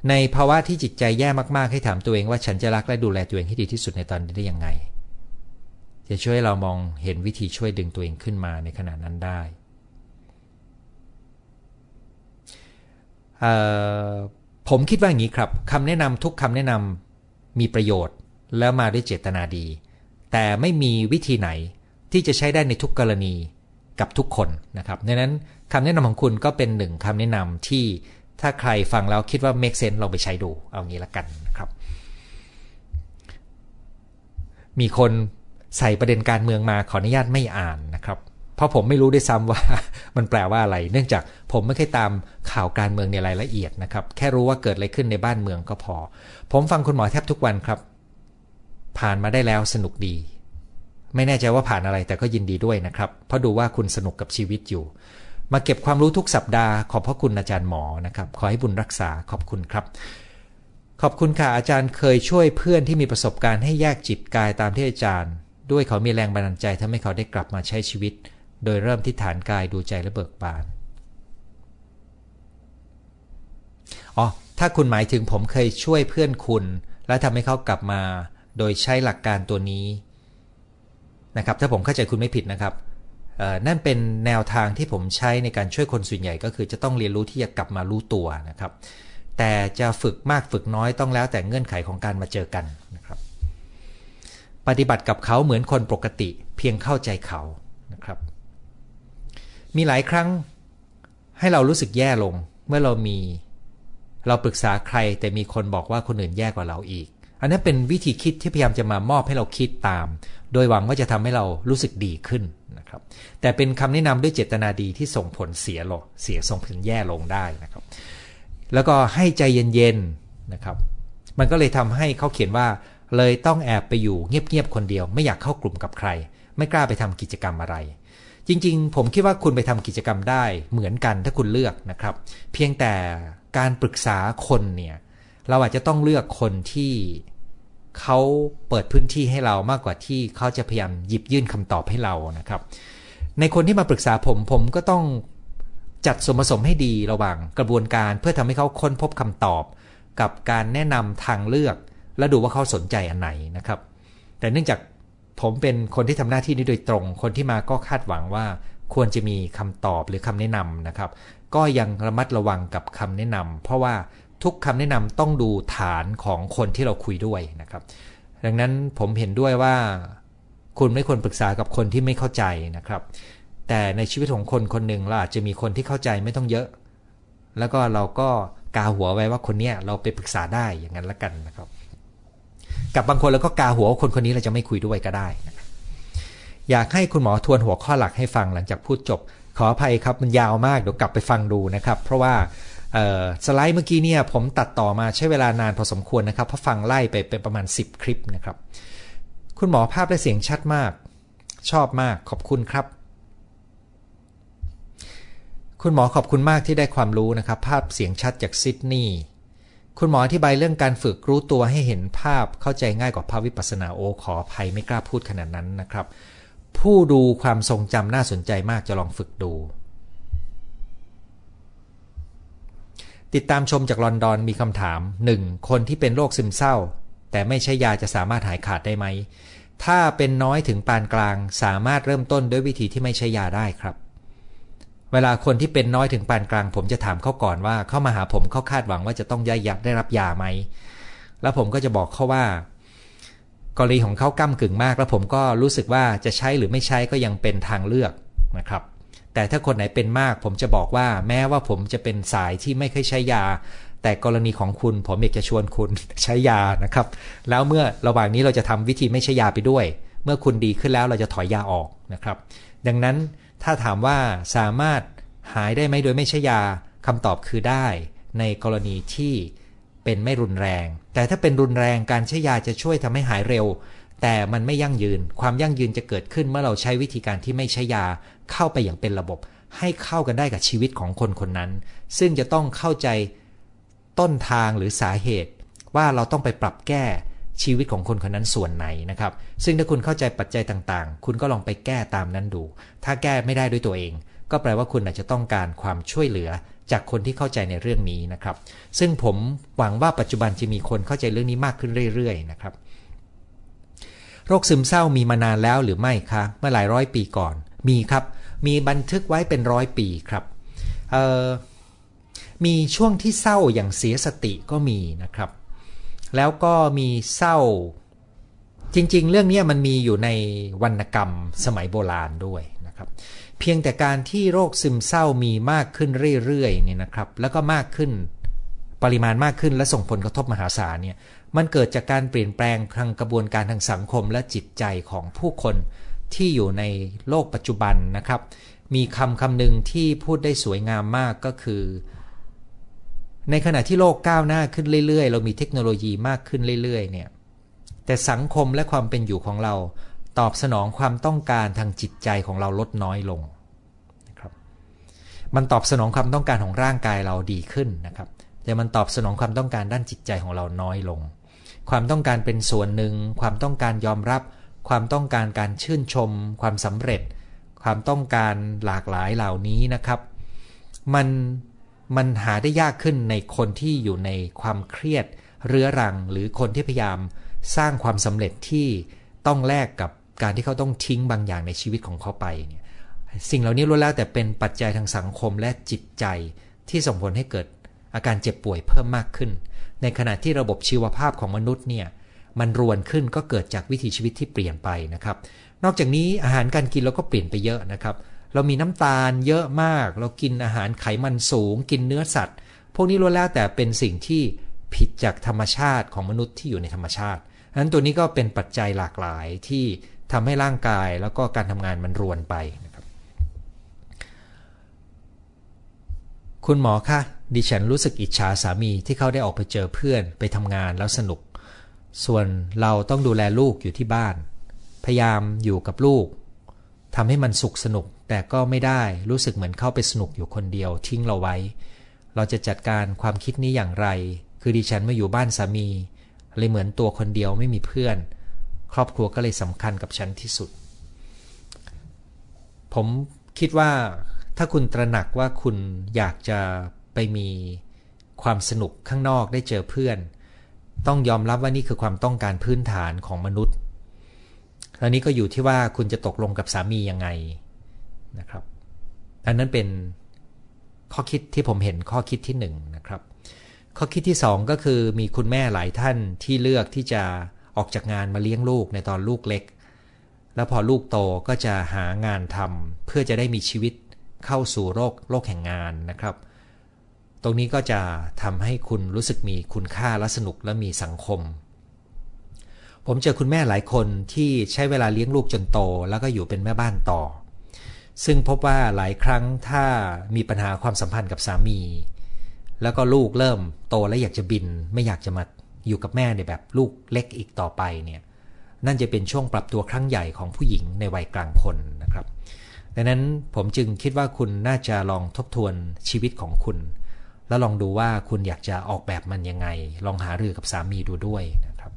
ในภาวะที่จิตใจแย่มากๆให้ถามตัวเองว่าฉันจะรักและดูแลตัวเองให้ดีที่สุดในตอนนี้ได้ยังไงจะช่วยเรามองเห็นวิธีช่วยดึงตัวเองขึ้นมาในขณะนั้นได้ ผมคิดว่าอย่างนี้ครับคำแนะนำทุกคำแนะนำมีประโยชน์ แล้วมาด้วยเจตนาดี แต่ไม่มีวิธีไหนที่จะใช้ได้ในทุกกรณีกับทุกคนนะครับดังนั้นคำแนะนำของคุณก็เป็นหนึ่งคำแนะนำที่ถ้าใครฟังแล้วคิดว่า make sense ลองไปใช้ดูเอางี้ละกันนะครับ มีคนใส่ประเด็นการเมืองมาขออนุญาตไม่อ่านนะครับ เพราะผมไม่รู้ด้วยซ้ำว่ามันแปลว่าอะไร เนื่องจากผมไม่เคยตามข่าวการเมืองในรายละเอียดนะครับ แค่รู้ว่าเกิดอะไรขึ้นในบ้านเมืองก็พอ ผมฟังคุณหมอแทบทุกวันครับ ผ่านมาได้แล้วสนุกดี ไม่แน่ใจว่าผ่านอะไรแต่ก็ยินดีด้วยนะครับ เพราะดูว่าคุณสนุกกับชีวิตอยู่ มาเก็บความรู้ทุกสัปดาห์ขอบพระคุณอาจารย์หมอนะครับ ขอให้บุญรักษาขอบคุณครับขอบคุณค่ะอาจารย์เคยช่วยเพื่อนที่มีประสบการณ์ให้แยกจิตกายตามที่อาจารย์ ด้วยเขามีแรงบันดาลใจทำให้เขาได้กลับมาใช้ชีวิต โดยเริ่มที่ฐานกายดูใจและเบิกบาน อ๋อ ถ้าคุณหมายถึงผมเคยช่วยเพื่อนคุณ และทำให้เขากลับมา โดยใช้หลักการตัวนี้นะครับ ถ้าผมเข้าใจคุณไม่ผิดนะครับนั่นเป็นแนวทางที่ผมใช้ในการช่วยคนส่วนใหญ่ก็คือจะต้องเรียนรู้ที่จะกลับมารู้ตัวนะครับ แต่จะฝึกมากฝึกน้อยต้องแล้วแต่เงื่อนไขของการมาเจอกันนะครับ ปฏิบัติกับเขาเหมือนคนปกติ เพียงเข้าใจเขา มีหลายครั้งให้เรารู้สึกแย่ลง เมื่อเรามี เราปรึกษาใครแต่มีคนบอกว่าคนอื่นแย่กว่าเราอีก อันนั้นเป็นวิธีคิดที่พยายามจะมามอบให้เราคิดตาม โดยหวังว่าจะทำให้เรารู้สึกดีขึ้นนะครับ แต่เป็นคำแนะนำด้วยเจตนาดีที่ส่งผลเสียลงเสียส่งผลแย่ลงได้นะครับ แล้วก็ให้ใจเย็นๆนะครับ มันก็เลยทำให้เขาเขียนว่า เลยต้องแอบไปอยู่เงียบๆคนเดียว ไม่อยากเข้ากลุ่มกับใคร ไม่กล้าไปทำกิจกรรมอะไร จริง ๆ ผมคิดว่าคุณไปทำกิจกรรมได้เหมือนกันถ้าคุณเลือกนะครับ เพียงแต่การปรึกษาคนเนี่ยเราอาจจะต้องเลือกคนที่เขาเปิดพื้นที่ให้เรามากกว่าที่เขาจะพยายามหยิบยื่นคำตอบให้เรานะครับ ในคนที่มาปรึกษาผมผมก็ต้องจัดสมผสมให้ดีระหว่างกระบวนการเพื่อทำให้เขาค้นพบคำตอบ กับการแนะนำทางเลือก และดูว่าเขาสนใจอันไหนนะครับ แต่เนื่องจาก ผมเป็นคนที่ทำหน้าที่นี้โดยตรง คนที่มาก็คาดหวังว่าควรจะมีคำตอบหรือคำแนะนำนะครับ ก็ยังระมัดระวังกับคำแนะนำเพราะว่าทุกคำแนะนำต้องดูฐานของคนที่เราคุยด้วยนะครับ ดังนั้นผมเห็นด้วยว่า คุณไม่ควรปรึกษากับคนที่ไม่เข้าใจนะครับ แต่ในชีวิตของคนคนหนึ่งเราอาจจะมีคนที่เข้าใจไม่ต้องเยอะ แล้วก็เราก็กาหัวไว้ว่าคนเนี้ยเราไปปรึกษาได้อย่างนั้นละกันนะครับ กับบางคนเราก็กาหัวคนคนนี้เราจะไม่คุยด้วยก็ได้นะอยากให้คุณหมอทวนหัวข้อหลักให้ฟังหลังจากพูดจบ ขออภัยครับมันยาวมากเดี๋ยวกลับไปฟังดูนะครับ เพราะว่าสไลด์เมื่อกี้เนี่ยผมตัดต่อมาใช้เวลานานพอสมควรนะครับเพราะฟังไล่ไปเป็นประมาณ 10 คลิปนะครับ คุณหมอภาพและเสียงชัดมาก ชอบมากขอบคุณครับ คุณหมอขอบคุณมากที่ได้ความรู้นะครับ ภาพเสียงชัดจากซิดนีย์ คุณหมออธิบายเรื่องการฝึกรู้ตัวให้เห็นภาพเข้าใจง่ายกว่าภาพวิปัสนาโอขออภัยไม่กล้าพูดขนาดนั้นนะครับ ผู้ดูความทรงจำน่าสนใจมากจะลองฝึกดู ติดตามชมจากลอนดอนมีคำถาม 1. คนที่เป็นโรคซึมเศร้า แต่ไม่ใช่ยาจะสามารถหายขาดได้ไหม ถ้าเป็นน้อยถึงปานกลาง สามารถเริ่มต้นด้วยวิธีที่ไม่ใช่ยาได้ครับ เวลาคนที่เป็นน้อยถึงปานกลาง ผมจะถามเขาก่อนว่า เข้ามาหาผมเขาคาดหวังว่าจะต้องได้ยับได้รับยาไหม แล้วผมก็จะบอกเขาว่ากรณีของเขาก้ากึ่งมาก แล้วผมก็รู้สึกว่าจะใช้หรือไม่ใช้ก็ยังเป็นทางเลือกนะครับ แต่ถ้าคนไหนเป็นมาก ผมจะบอกว่าแม้ว่าผมจะเป็นสายที่ไม่เคยใช้ยา แต่กรณีของคุณผมอยากจะชวนคุณใช้ยานะครับ แล้วเมื่อระหว่างนี้เราจะทำวิธีไม่ใช้ยาไปด้วย เมื่อคุณดีขึ้นแล้วเราจะถอยยาออกนะครับ ดังนั้น ถ้าถามว่าสามารถหายได้ไหมโดยไม่ใช้ยาคำตอบคือได้ ในกรณีที่เป็นไม่รุนแรง แต่ถ้าเป็นรุนแรงการใช้ยาจะช่วยทำให้หายเร็ว แต่มันไม่ยั่งยืน ความยั่งยืนจะเกิดขึ้นเมื่อเราใช้วิธีการที่ไม่ใช้ยาเข้าไปอย่างเป็นระบบ ให้เข้ากันได้กับชีวิตของคนคนนั้น ซึ่งจะต้องเข้าใจต้นทางหรือสาเหตุว่าเราต้องไปปรับแก้ ชีวิตของคนคนนั้นส่วนไหนนะครับ ซึ่งถ้าคุณเข้าใจปัจจัยต่างๆ คุณก็ลองไปแก้ตามนั้นดู ถ้าแก้ไม่ได้ด้วยตัวเอง ก็แปลว่าคุณอาจจะต้องการความช่วยเหลือจากคนที่เข้าใจในเรื่องนี้นะครับ ซึ่งผมหวังว่าปัจจุบันจะมีคนเข้าใจเรื่องนี้มากขึ้นเรื่อยๆนะครับ โรคซึมเศร้ามีมานานแล้วหรือไม่คะเมื่อหลายร้อยปีก่อน มีครับ มีบันทึกไว้เป็นร้อยปีครับมีช่วงที่เศร้าอย่างเสียสติก็มีนะครับ แล้วก็มีเศร้า จริง ๆ เรื่องนี้มันมีอยู่ในวรรณกรรมสมัยโบราณด้วยนะครับ เพียงแต่การที่โรคซึมเศร้ามีมากขึ้นเรื่อยๆเนี่ยนะครับ แล้วก็มากขึ้นปริมาณมากขึ้นและส่งผลกระทบมหาศาลเนี่ยมันเกิดจากการเปลี่ยนแปลงทางกระบวนการทางสังคมและจิตใจของผู้คนที่อยู่ในโลกปัจจุบันนะครับ มีคำคำหนึ่งที่พูดได้สวยงามมากก็คือ ในขณะที่โลกก้าวหน้าขึ้นเรื่อยๆ เรามีเทคโนโลยีมากขึ้นเรื่อยๆ เนี่ย แต่สังคมและความเป็นอยู่ของเราตอบสนองความต้องการทางจิตใจของเราลดน้อยลงนะครับ มันตอบสนองความต้องการของร่างกายเราดีขึ้นนะครับ แต่มันตอบสนองความต้องการด้านจิตใจของเราน้อยลง ความต้องการเป็นส่วนหนึ่ง ความต้องการยอมรับ ความต้องการการชื่นชม ความสำเร็จ ความต้องการหลากหลายเหล่านี้นะครับ มัน มันหาได้ยากขึ้นในคนที่อยู่ในความเครียด เรื้อรังหรือคนที่พยายามสร้างความสำเร็จที่ต้องแลกกับการที่เขาต้องทิ้งบางอย่างในชีวิตของเขาไปเนี่ยสิ่งเหล่านี้ล้วนแล้วแต่เป็นปัจจัยทางสังคมและจิตใจที่ส่งผลให้เกิดอาการเจ็บป่วยเพิ่มมากขึ้น ในขณะที่ระบบชีวภาพของมนุษย์เนี่ยมันรวนขึ้นก็เกิดจากวิถีชีวิตที่เปลี่ยนไปนะครับ นอกจากนี้อาหารการกินเราก็เปลี่ยนไปเยอะนะครับ เรามีน้ำตาลเยอะมาก เรากินอาหารไขมันสูง กินเนื้อสัตว์ พวกนี้ล้วนแล้วแต่เป็นสิ่งที่ผิดจากธรรมชาติของมนุษย์ที่อยู่ในธรรมชาติฉะนั้นตัวนี้ก็เป็นปัจจัยหลากหลายที่ทำให้ร่างกายแล้วก็การทำงานมันรวนไปนะครับ คุณหมอคะดิฉันรู้สึกอิจฉาสามีที่เขาได้ออกไปเจอเพื่อนไปทำงานแล้วสนุก ส่วนเราต้องดูแลลูกอยู่ที่บ้าน พยายามอยู่กับลูกทำให้มันสุขสนุก แต่ก็ไม่ได้รู้สึกเหมือนเข้าไปสนุกอยู่คนเดียวทิ้งเราไว้ เราจะจัดการความคิดนี้อย่างไร คือดิฉันมาอยู่บ้านสามี เลยเหมือนตัวคนเดียวไม่มีเพื่อน ครอบครัวก็เลยสำคัญกับฉันที่สุด ผมคิดว่าถ้าคุณตระหนักว่าคุณอยากจะไปมีความสนุกข้างนอกได้เจอเพื่อน ต้องยอมรับว่านี่คือความต้องการพื้นฐานของมนุษย์อันนี้ก็อยู่ที่ว่าคุณจะตกลงกับสามียังไง นะครับอันนั้นเป็นข้อคิดที่ผมเห็นข้อคิดที่หนึ่งนะครับ ข้อคิดที่ 2 ก็คือมีคุณแม่หลายท่านที่เลือกที่จะออกจากงานมาเลี้ยงลูกในตอนลูกเล็ก แล้วพอลูกโตก็จะหางานทำเพื่อจะได้มีชีวิตเข้าสู่โลกโลกแห่งงานนะครับ ตรงนี้ก็จะทำให้คุณรู้สึกมีคุณค่าและสนุกและมีสังคม ผมเจอคุณแม่หลายคนที่ใช้เวลาเลี้ยงลูกจนโต แล้วก็อยู่เป็นแม่บ้านต่อ ซึ่งพบว่าหลายครั้งถ้ามีปัญหาความสัมพันธ์กับสามี แล้วก็ลูกเริ่มโตและอยากจะบิน ไม่อยากจะมาอยู่กับแม่ในแบบลูกเล็กอีกต่อไปเนี่ยนั่นจะเป็นช่วงปรับตัวครั้งใหญ่ของผู้หญิงในวัยกลางคนนะครับ ดังนั้นผมจึงคิดว่าคุณน่าจะลองทบทวนชีวิตของคุณ แล้วลองดูว่าคุณอยากจะออกแบบมันยังไง ลองหารือกับสามีดูด้วยนะครับ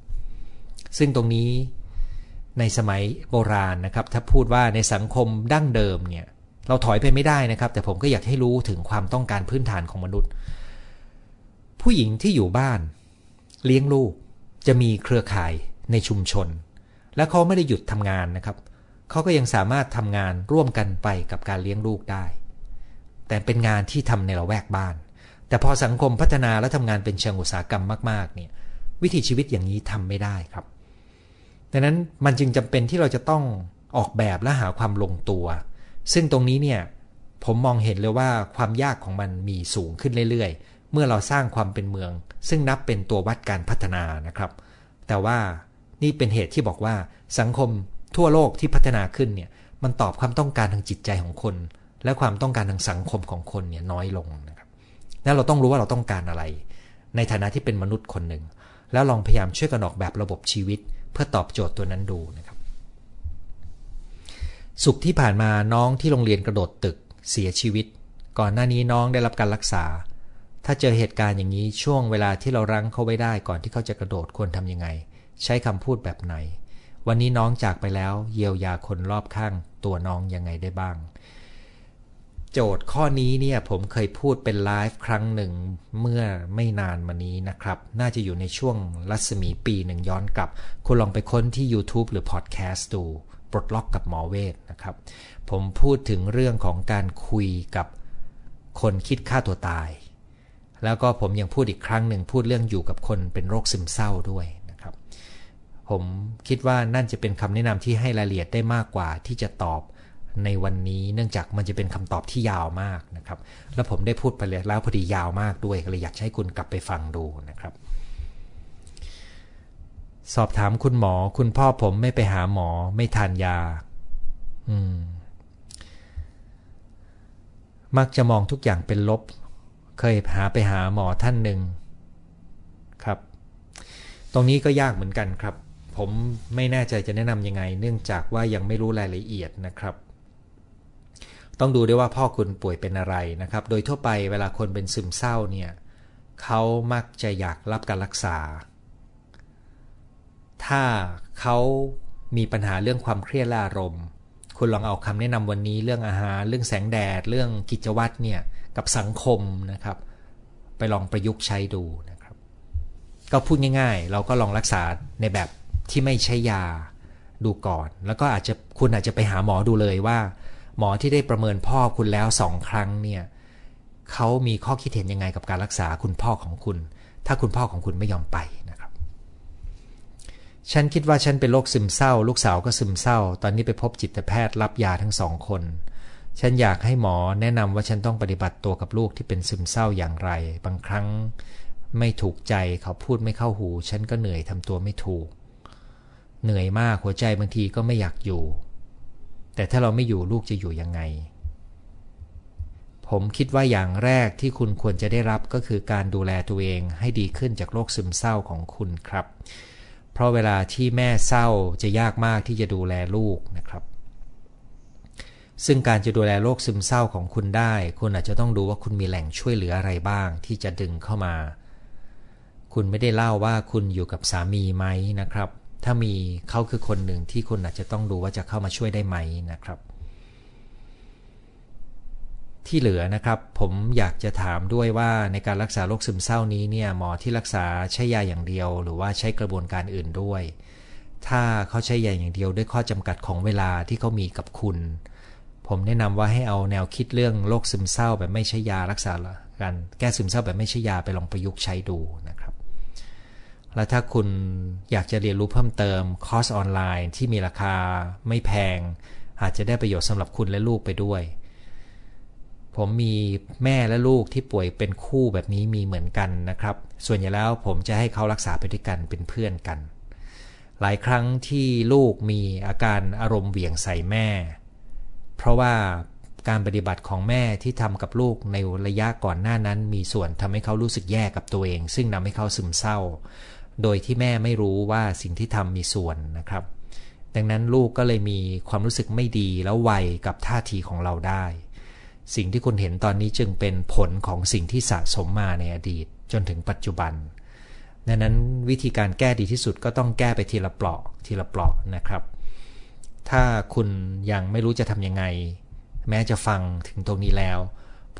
ซึ่งตรงนี้ ในสมัยโบราณนะครับ ถ้าพูดว่าในสังคมดั้งเดิมเนี่ยเราถอยไปไม่ได้นะครับ แต่ผมก็อยากให้รู้ถึงความต้องการพื้นฐานของมนุษย์ ผู้หญิงที่อยู่บ้าน เลี้ยงลูกจะมีเครือข่ายในชุมชน และเขาไม่ได้หยุดทำงานนะครับเขาก็ยังสามารถทำงานร่วมกันไปกับการเลี้ยงลูกได้ แต่เป็นงานที่ทำในละแวกบ้าน แต่พอสังคมพัฒนาและทำงานเป็นเชิงอุตสาหกรรมมากๆเนี่ยวิถีชีวิตอย่างนี้ทำไม่ได้ครับ ดังนั้นมันจึงจำเป็นที่เราจะต้องออกแบบและหาความลงตัว ซึ่งตรงนี้เนี่ยผมมองเห็นเลยว่าความยากของมันมีสูงขึ้นเรื่อยๆ เมื่อเราสร้างความเป็นเมือง ซึ่งนับเป็นตัววัดการพัฒนานะครับ แต่ว่านี่เป็นเหตุที่บอกว่าสังคมทั่วโลกที่พัฒนาขึ้นเนี่ยมันตอบความต้องการทางจิตใจของคน และความต้องการทางสังคมของคนเนี่ยน้อยลงนะครับแล้วเราต้องรู้ว่าเราต้องการอะไร ในฐานะที่เป็นมนุษย์คนหนึ่งแล้วลองพยายามช่วยกันออกแบบระบบชีวิต พื่อตอบโจทย์ตัวนั้นดูนะครับ สุขที่ผ่านมาน้องที่โรงเรียนกระโดดตึกเสียชีวิต ก่อนหน้านี้น้องได้รับการรักษา ถ้าเจอเหตุการณ์อย่างนี้ช่วงเวลาที่เรารั้งเขาไว้ได้ก่อนที่เขาจะกระโดดควรทำยังไง ใช้คำพูดแบบไหน วันนี้น้องจากไปแล้วเยียวยาคนรอบข้างตัวน้องยังไงได้บ้าง โจทย์ข้อนี้เนี่ยผมเคยพูดเป็นไลฟ์ครั้งหนึ่งเมื่อไม่นานมานี้นะครับ น่าจะอยู่ในช่วงรัศมีปีหนึ่งย้อนกลับ คุณลองไปค้นที่ YouTube หรือพอดแคสต์ดูปลดล็อกกับหมอเวทนะครับ ผมพูดถึงเรื่องของการคุยกับคนคิดฆ่าตัวตาย แล้วก็ผมยังพูดอีกครั้งหนึ่งพูดเรื่องอยู่กับคนเป็นโรคซึมเศร้าด้วยนะครับ ผมคิดว่านั่นจะเป็นคำแนะนำที่ให้รายละเอียดได้มากกว่าที่จะตอบ ในวันนี้เนื่องจากมันจะเป็นคำตอบที่ยาวมากนะครับ แล้วผมได้พูดไปแล้วพอดียาวมากด้วยก็เลยอยากให้คุณกลับไปฟังดูนะครับ สอบถามคุณหมอ คุณพ่อผมไม่ไปหาหมอไม่ทานยา อืม มักจะมองทุกอย่างเป็นลบ เคยหาไปหาหมอท่านหนึ่งครับ ตรงนี้ก็ยากเหมือนกันครับผมไม่แน่ใจจะแนะนำยังไง เนื่องจากว่ายังไม่รู้รายละเอียดนะครับ ต้องดูด้วยว่าพ่อคุณป่วยเป็นอะไรนะครับ โดยทั่วไปเวลาคนเป็นซึมเศร้าเนี่ยเขามักจะอยากรับการรักษา ถ้าเขามีปัญหาเรื่องความเครียดและอารมณ์ คุณลองเอาคำแนะนำวันนี้เรื่องอาหาร เรื่องแสงแดด เรื่องกิจวัตรเนี่ยกับสังคมนะครับ ไปลองประยุกต์ใช้ดูนะครับ ก็พูดง่าย ๆ เราก็ลองรักษาในแบบที่ไม่ใช้ยาดูก่อน แล้วก็อาจจะคุณอาจจะไปหาหมอดูเลยว่า หมอที่ได้ประเมินพ่อคุณแล้วสองครั้งเนี่ยเขามีข้อคิดเห็นยังไงกับการรักษาคุณพ่อของคุณ ถ้าคุณพ่อของคุณไม่ยอมไปนะครับ ฉันคิดว่าฉันเป็นโรคซึมเศร้า ลูกสาวก็ซึมเศร้า ตอนนี้ไปพบจิตแพทย์รับยาทั้งสองคน ฉันอยากให้หมอแนะนำว่าฉันต้องปฏิบัติตัวกับลูกที่เป็นซึมเศร้าอย่างไร บางครั้งไม่ถูกใจเขาพูดไม่เข้าหู ฉันก็เหนื่อยทำตัวไม่ถูก เหนื่อยมากหัวใจบางทีก็ไม่อยากอยู่ แต่ถ้าเราไม่อยู่ลูกจะอยู่ยังไง ผมคิดว่าอย่างแรกที่คุณควรจะได้รับก็คือการดูแลตัวเองให้ดีขึ้นจากโรคซึมเศร้าของคุณครับ เพราะเวลาที่แม่เศร้าจะยากมากที่จะดูแลลูกนะครับ ซึ่งการจะดูแลโรคซึมเศร้าของคุณได้ คุณอาจจะต้องดูว่าคุณมีแหล่งช่วยเหลืออะไรบ้าง ที่จะดึงเข้ามา คุณไม่ได้เล่าว่าคุณอยู่กับสามีไหมนะครับ ถ้ามีเขาคือคนหนึ่งที่คุณอาจจะต้องดูว่าจะเข้ามาช่วยได้ไหมนะครับ ที่เหลือนะครับผมอยากจะถามด้วยว่าในการรักษาโรคซึมเศร้านี้เนี่ยหมอที่รักษาใช้ยาอย่างเดียว หรือว่าใช้กระบวนการอื่นด้วย ถ้าเขาใช้ยาอย่างเดียวด้วยข้อจำกัดของเวลาที่เขามีกับคุณ ผมแนะนำว่าให้เอาแนวคิดเรื่องโรคซึมเศร้าแบบไม่ใช้ยารักษาการแก้ซึมเศร้าแบบไม่ใช้ยาไปลองประยุกต์ใช้ดูน แล้วถ้าคุณอยากจะเรียนรู้เพิ่มเติมคอร์สออนไลน์ที่มีราคาไม่แพง อาจจะได้ประโยชน์สำหรับคุณและลูกไปด้วย ผมมีแม่และลูกที่ป่วยเป็นคู่แบบนี้มีเหมือนกันนะครับ ส่วนใหญ่แล้วผมจะให้เขารักษาไปด้วยกันเป็นเพื่อนกัน หลายครั้งที่ลูกมีอาการอารมณ์เหวี่ยงใส่แม่ เพราะว่าการปฏิบัติของแม่ที่ทำกับลูกในระยะก่อนหน้านั้น มีส่วนทำให้เขารู้สึกแย่กับตัวเอง ซึ่งนำให้เขาซึมเศร้า โดยที่แม่ไม่รู้ว่าสิ่งที่ทำมีส่วนนะครับ ดังนั้นลูกก็เลยมีความรู้สึกไม่ดีแล้วไวกับท่าทีของเราได้ สิ่งที่คุณเห็นตอนนี้จึงเป็นผลของสิ่งที่สะสมมาในอดีตจนถึงปัจจุบันดังนั้นวิธีการแก้ดีที่สุดก็ต้องแก้ไปทีละเปลาะทีละเปลาะนะครับ ถ้าคุณยังไม่รู้จะทำยังไง แม้จะฟังถึงตรงนี้แล้ว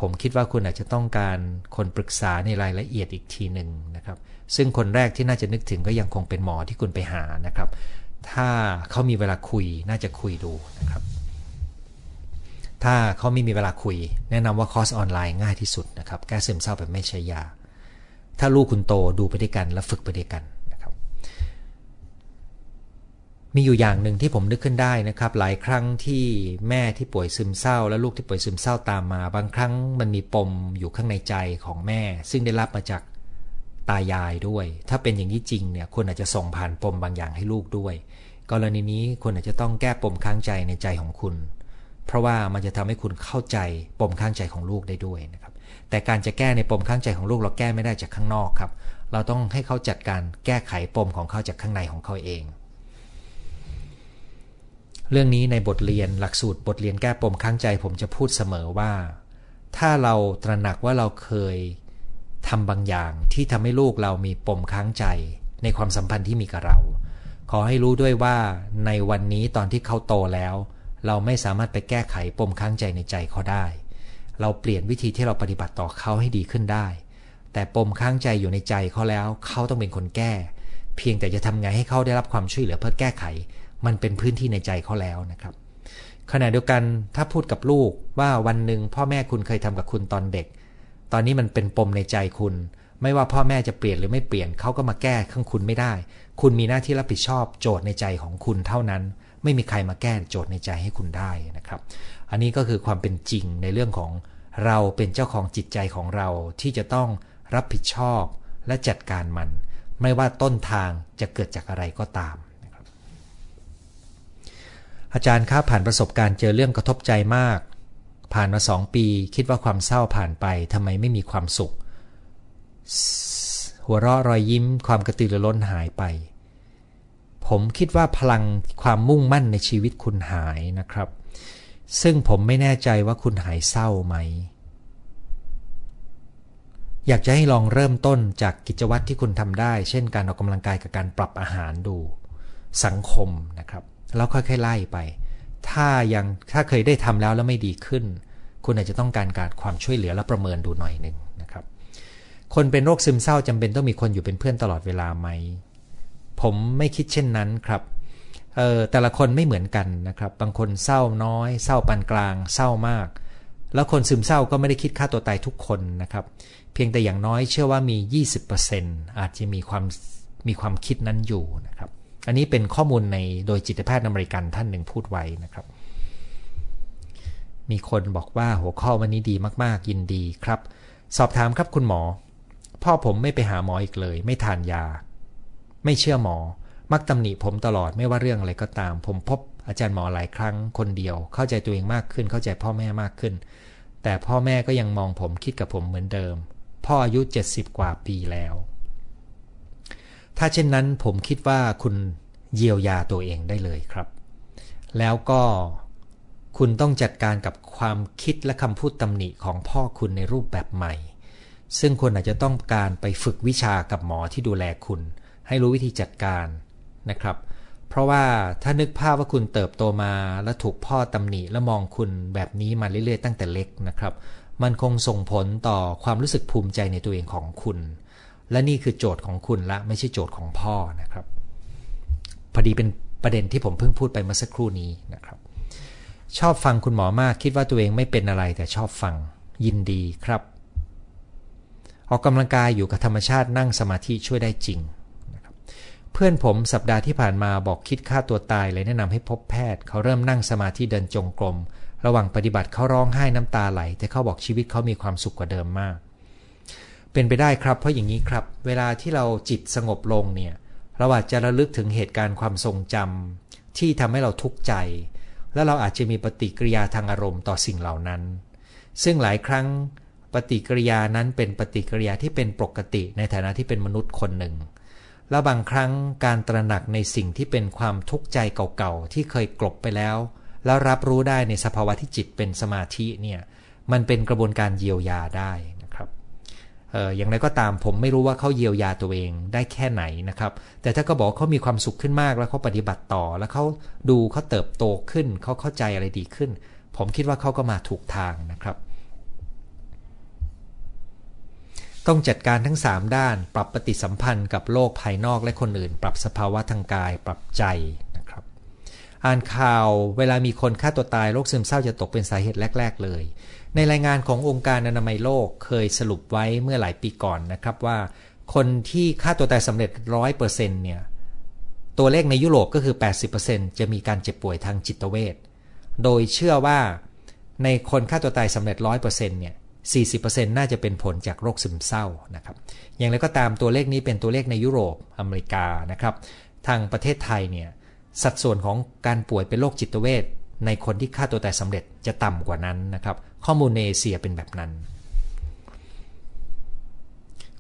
ผมคิดว่าคุณอาจจะต้องการคนปรึกษาในรายละเอียดอีกทีหนึ่งนะครับ ซึ่งคนแรกที่น่าจะนึกถึงก็ยังคงเป็นหมอที่คุณไปหานะครับ ถ้าเขามีเวลาคุยน่าจะคุยดูนะครับ ถ้าเขาไม่มีเวลาคุย แนะนำว่าคอร์สออนไลน์ง่ายที่สุดนะครับแก้ซึมเศร้าแบบไม่ใช้ยา ถ้าลูกคุณโตดูไปด้วยกันและฝึกไปด้วยกันนะครับ มีอยู่อย่างหนึ่งที่ผมนึกขึ้นได้นะครับ หลายครั้งที่แม่ที่ป่วยซึมเศร้า และลูกที่ป่วยซึมเศร้าตามมา บางครั้งมันมีปมอยู่ข้างในใจของแม่ ซึ่งได้รับมาจาก ตายายด้วย ถ้าเป็นอย่างนี้จริงเนี่ยคุณอาจจะส่งผ่านปมบางอย่างให้ลูกด้วย กรณีนี้คุณอาจจะต้องแก้ปมค้างใจในใจของคุณ เพราะว่ามันจะทำให้คุณเข้าใจปมข้างใจของลูกได้ด้วยนะครับ แต่การจะแก้ในปมข้างใจของลูกเราแก้ไม่ได้จากข้างนอกครับ เราต้องให้เขาจัดการแก้ไขปมของเขาจากข้างในของเขาเอง เรื่องนี้ในบทเรียนหลักสูตรบทเรียนแก้ปมข้างใจผมจะพูดเสมอว่า ถ้าเราตระหนักว่าเราเคย ทำบางอย่างที่ทำให้ลูกเรามีปมค้างใจ ในความสัมพันธ์ที่มีกับเรา ขอให้รู้ด้วยว่าในวันนี้ตอนที่เขาโตแล้ว เราไม่สามารถไปแก้ไขปมค้างใจในใจเขาได้ เราเปลี่ยนวิธีที่เราปฏิบัติต่อเขาให้ดีขึ้นได้ แต่ปมค้างใจอยู่ในใจเขาแล้ว เขาต้องเป็นคนแก้ เพียงแต่จะทำไงให้เขาได้รับความช่วยเหลือเพื่อแก้ไข มันเป็นพื้นที่ในใจเขาแล้วนะครับขณะเดียวกันถ้าพูดกับลูกว่าวันหนึ่งพ่อแม่คุณเคยทำกับคุณตอนเด็ก ตอนนี้มันเป็นปมในใจคุณ ไม่ว่าพ่อแม่จะเปลี่ยนหรือไม่เปลี่ยนเขาก็มาแก้ข้างคุณไม่ได้ คุณมีหน้าที่รับผิดชอบโจทย์ในใจของคุณเท่านั้น ไม่มีใครมาแก้โจทย์ในใจให้คุณได้นะครับ อันนี้ก็คือความเป็นจริงในเรื่องของเราเป็นเจ้าของจิตใจของเราที่จะต้องรับผิดชอบและจัดการมัน ไม่ว่าต้นทางจะเกิดจากอะไรก็ตามอาจารย์ครับผ่านประสบการณ์เจอเรื่องกระทบใจมาก ผ่านมาสองปี คิดว่าความเศร้าผ่านไปทำไมไม่มีความสุข หัวเราะรอยยิ้มความกระตือรือร้นหายไป ผมคิดว่าพลังความมุ่งมั่นในชีวิตคุณหายนะครับ ซึ่งผมไม่แน่ใจว่าคุณหายเศร้าไหม อยากจะให้ลองเริ่มต้นจากกิจวัตรที่คุณทำได้ เช่นการออกกำลังกายกับการปรับอาหารดู สังคมนะครับ แล้วค่อยๆไล่ไป ถ้ายังถ้าเคยได้ทำแล้วแล้วไม่ดีขึ้น คุณอาจจะต้องการการความช่วยเหลือและประเมินดูหน่อยหนึ่งนะครับ คนเป็นโรคซึมเศร้าจำเป็นต้องมีคนอยู่เป็นเพื่อนตลอดเวลาไหม ผมไม่คิดเช่นนั้นครับเออแต่ละคนไม่เหมือนกันนะครับ บางคนเศร้าน้อย เศร้าปานกลาง เศร้ามาก แล้วคนซึมเศร้าก็ไม่ได้คิดฆ่าตัวตายทุกคนนะครับ เพียงแต่อย่างน้อยเชื่อว่ามี 20%อาจจะมีความมีความคิดนั้นอยู่นะครับ อันนี้เป็นข้อมูลในโดยจิตแพทย์อเมริกันท่านหนึ่งพูดไว้นะครับ มีคนบอกว่าหัวข้อวันนี้ดีมากๆ ยินดีครับ สอบถามครับคุณหมอ พ่อผมไม่ไปหาหมออีกเลย ไม่ทานยา ไม่เชื่อหมอ มักตำหนิผมตลอดไม่ว่าเรื่องอะไรก็ตาม ผมพบอาจารย์หมอหลายครั้งคนเดียว เข้าใจตัวเองมากขึ้น เข้าใจพ่อแม่มากขึ้น แต่พ่อแม่ก็ยังมองผมคิดกับผมเหมือนเดิม พ่ออายุ 70 กว่าปีแล้ว ถ้าเช่นนั้นผมคิดว่าคุณเยียวยาตัวเองได้เลยครับ แล้วก็คุณต้องจัดการกับความคิดและคำพูดตำหนิของพ่อคุณในรูปแบบใหม่ ซึ่งคุณอาจจะต้องการไปฝึกวิชากับหมอที่ดูแลคุณ ให้รู้วิธีจัดการนะครับ เพราะว่าถ้านึกภาพว่าคุณเติบโตมาและถูกพ่อตำหนิและมองคุณแบบนี้มาเรื่อยๆตั้งแต่เล็กนะครับ มันคงส่งผลต่อความรู้สึกภูมิใจในตัวเองของคุณ และนี่คือโจทย์ของคุณละไม่ใช่โจทย์ของพ่อนะครับ พอดีเป็นประเด็นที่ผมเพิ่งพูดไปเมื่อสักครู่นี้นะครับ ชอบฟังคุณหมอมากคิดว่าตัวเองไม่เป็นอะไรแต่ชอบฟังยินดีครับ ออกกำลังกายอยู่กับธรรมชาตินั่งสมาธิช่วยได้จริงนะครับเพื่อนผมสัปดาห์ที่ผ่านมาบอกคิดฆ่าตัวตายเลยแนะนำให้พบแพทย์ เขาเริ่มนั่งสมาธิเดินจงกรม ระหว่างปฏิบัติเขาร้องไห้น้ำตาไหล แต่เขาบอกชีวิตเขามีความสุขกว่าเดิมมาก เป็นไปได้ครับ เพราะอย่างนี้ครับ เวลาที่เราจิตสงบลงเนี่ยเราอาจจะระลึกถึงเหตุการณ์ความทรงจำที่ทำให้เราทุกข์ใจ แล้วเราอาจจะมีปฏิกิริยาทางอารมณ์ต่อสิ่งเหล่านั้น ซึ่งหลายครั้งปฏิกิริยานั้นเป็นปฏิกิริยาที่เป็นปกติในฐานะที่เป็นมนุษย์คนหนึ่ง แล้วบางครั้งการตระหนักในสิ่งที่เป็นความทุกข์ใจเก่าๆที่เคยกลบไปแล้ว แล้วรับรู้ได้ในสภาวะที่จิตเป็นสมาธิเนี่ยมันเป็นกระบวนการเยียวยาได้ อย่างไรก็ตามผมไม่รู้ว่าเขาเยียวยาตัวเองได้แค่ไหนนะครับ แต่ถ้าก็บอกเขามีความสุขขึ้นมากแล้วเขาปฏิบัติต่อ แล้วเขาดูเขาเติบโตขึ้นเขาเข้าใจอะไรดีขึ้น ผมคิดว่าเขาก็มาถูกทางนะครับ ต้องจัดการทั้ง 3 ด้าน ปรับปฏิสัมพันธ์กับโลกภายนอกและคนอื่น ปรับสภาวะทางกาย ปรับใจนะครับ อ่านข่าวเวลามีคนฆ่าตัวตายโรคซึมเศร้าจะตกเป็นสาเหตุแรก ๆ เลย ในรายงานขององค์การอนามัยโลกเคยสรุปไว้เมื่อหลายปีก่อนนะครับว่า คนที่ฆ่าตัวตายสำเร็จร้อยเปอร์เซ็นต์เนี่ยตัวเลขในยุโรปก็คือ 80%จะมีการเจ็บป่วยทางจิตเวชโดยเชื่อว่าในคนฆ่าตัวตายสำเร็จร้อยเปอร์เซ็นต์เนี่ย40%น่าจะเป็นผลจากโรคซึมเศร้านะครับ อย่างไรก็ตามตัวเลขนี้เป็นตัวเลขในยุโรปอเมริกานะครับ ทางประเทศไทยเนี่ยสัดส่วนของการป่วยเป็นโรคจิตเวช ในคนที่ฆ่าตัวตายสำเร็จจะต่ำกว่านั้นนะครับ ข้อมูลในเอเชียเป็นแบบนั้น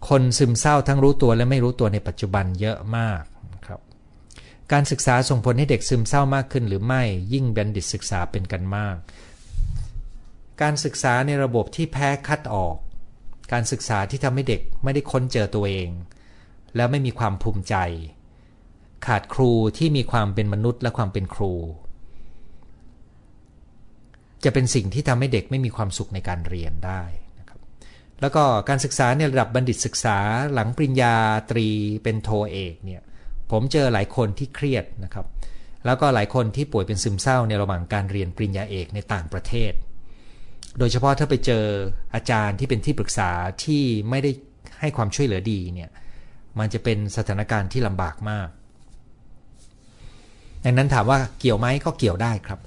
คนซึมเศร้าทั้งรู้ตัวและไม่รู้ตัวในปัจจุบันเยอะมากครับการศึกษาส่งผลให้เด็กซึมเศร้ามากขึ้นหรือไม่ยิ่งบัณฑิตศึกษาเป็นกันมาก การศึกษาในระบบที่แพ้คัดออก การศึกษาที่ทำให้เด็กไม่ได้ค้นเจอตัวเอง แล้วไม่มีความภูมิใจ ขาดครูที่มีความเป็นมนุษย์และความเป็นครู จะเป็นสิ่งที่ทำให้เด็กไม่มีความสุขในการเรียนได้นะครับแล้วก็การศึกษาในระดับบัณฑิตศึกษาหลังปริญญาตรีเป็นโทเอกเนี่ยผมเจอหลายคนที่เครียดนะครับ แล้วก็หลายคนที่ป่วยเป็นซึมเศร้าในระหว่างการเรียนปริญญาเอกในต่างประเทศ โดยเฉพาะถ้าไปเจออาจารย์ที่เป็นที่ปรึกษาที่ไม่ได้ให้ความช่วยเหลือดีเนี่ยมันจะเป็นสถานการณ์ที่ลำบากมากดังนั้นถามว่าเกี่ยวไหมก็เกี่ยวได้ครับ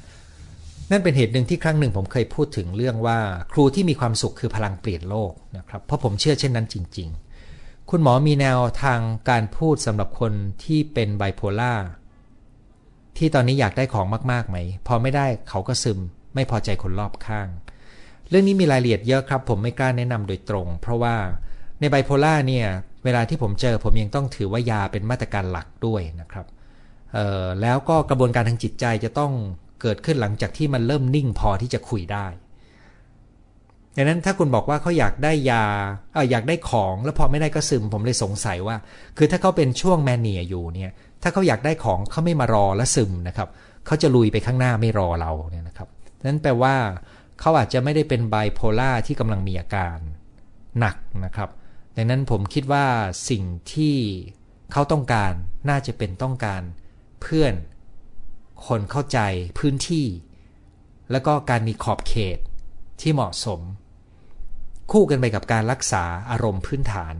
นั่นเป็นเหตุหนึ่งที่ครั้งหนึ่งผมเคยพูดถึงเรื่องว่า ครูที่มีความสุขคือพลังเปลี่ยนโลกนะครับเพราะผมเชื่อเช่นนั้นจริง ๆ คุณหมอมีแนวทางการพูดสำหรับคนที่เป็นไบโพล่าที่ตอนนี้อยากได้ของมากๆไหม พอไม่ได้เขาก็ซึม ไม่พอใจคนรอบข้าง เรื่องนี้มีรายละเอียดเยอะครับ ผมไม่กล้าแนะนำโดยตรง เพราะว่าในไบโพล่าเนี่ยเวลาที่ผมเจอผมยังต้องถือว่ายาเป็นมาตรการหลักด้วยนะครับแล้วก็กระบวนการทางจิตใจจะต้อง เกิดขึ้นหลังจากที่มันเริ่มนิ่งพอที่จะคุยได้ดังนั้นถ้าคุณบอกว่าเขาอยากได้ยาเอออยากได้ของแล้วพอไม่ได้ก็ซึมผมเลยสงสัยว่า คือถ้าเขาเป็นช่วงแมนเนียอยู่เนี่ย ถ้าเขาอยากได้ของเขาไม่มารอและซึมนะครับเขาจะลุยไปข้างหน้าไม่รอเราเนี่ยนะครับนั้นแปลว่าเขาอาจจะไม่ได้เป็นไบโพล่าที่กำลังมีอาการหนักนะครับ ดังนั้นผมคิดว่าสิ่งที่เขาต้องการน่าจะเป็นต้องการเพื่อน คนเข้าใจพื้นที่ แล้วก็การมีขอบเขตที่เหมาะสม คู่กันไปกับการรักษาอารมณ์พื้นฐาน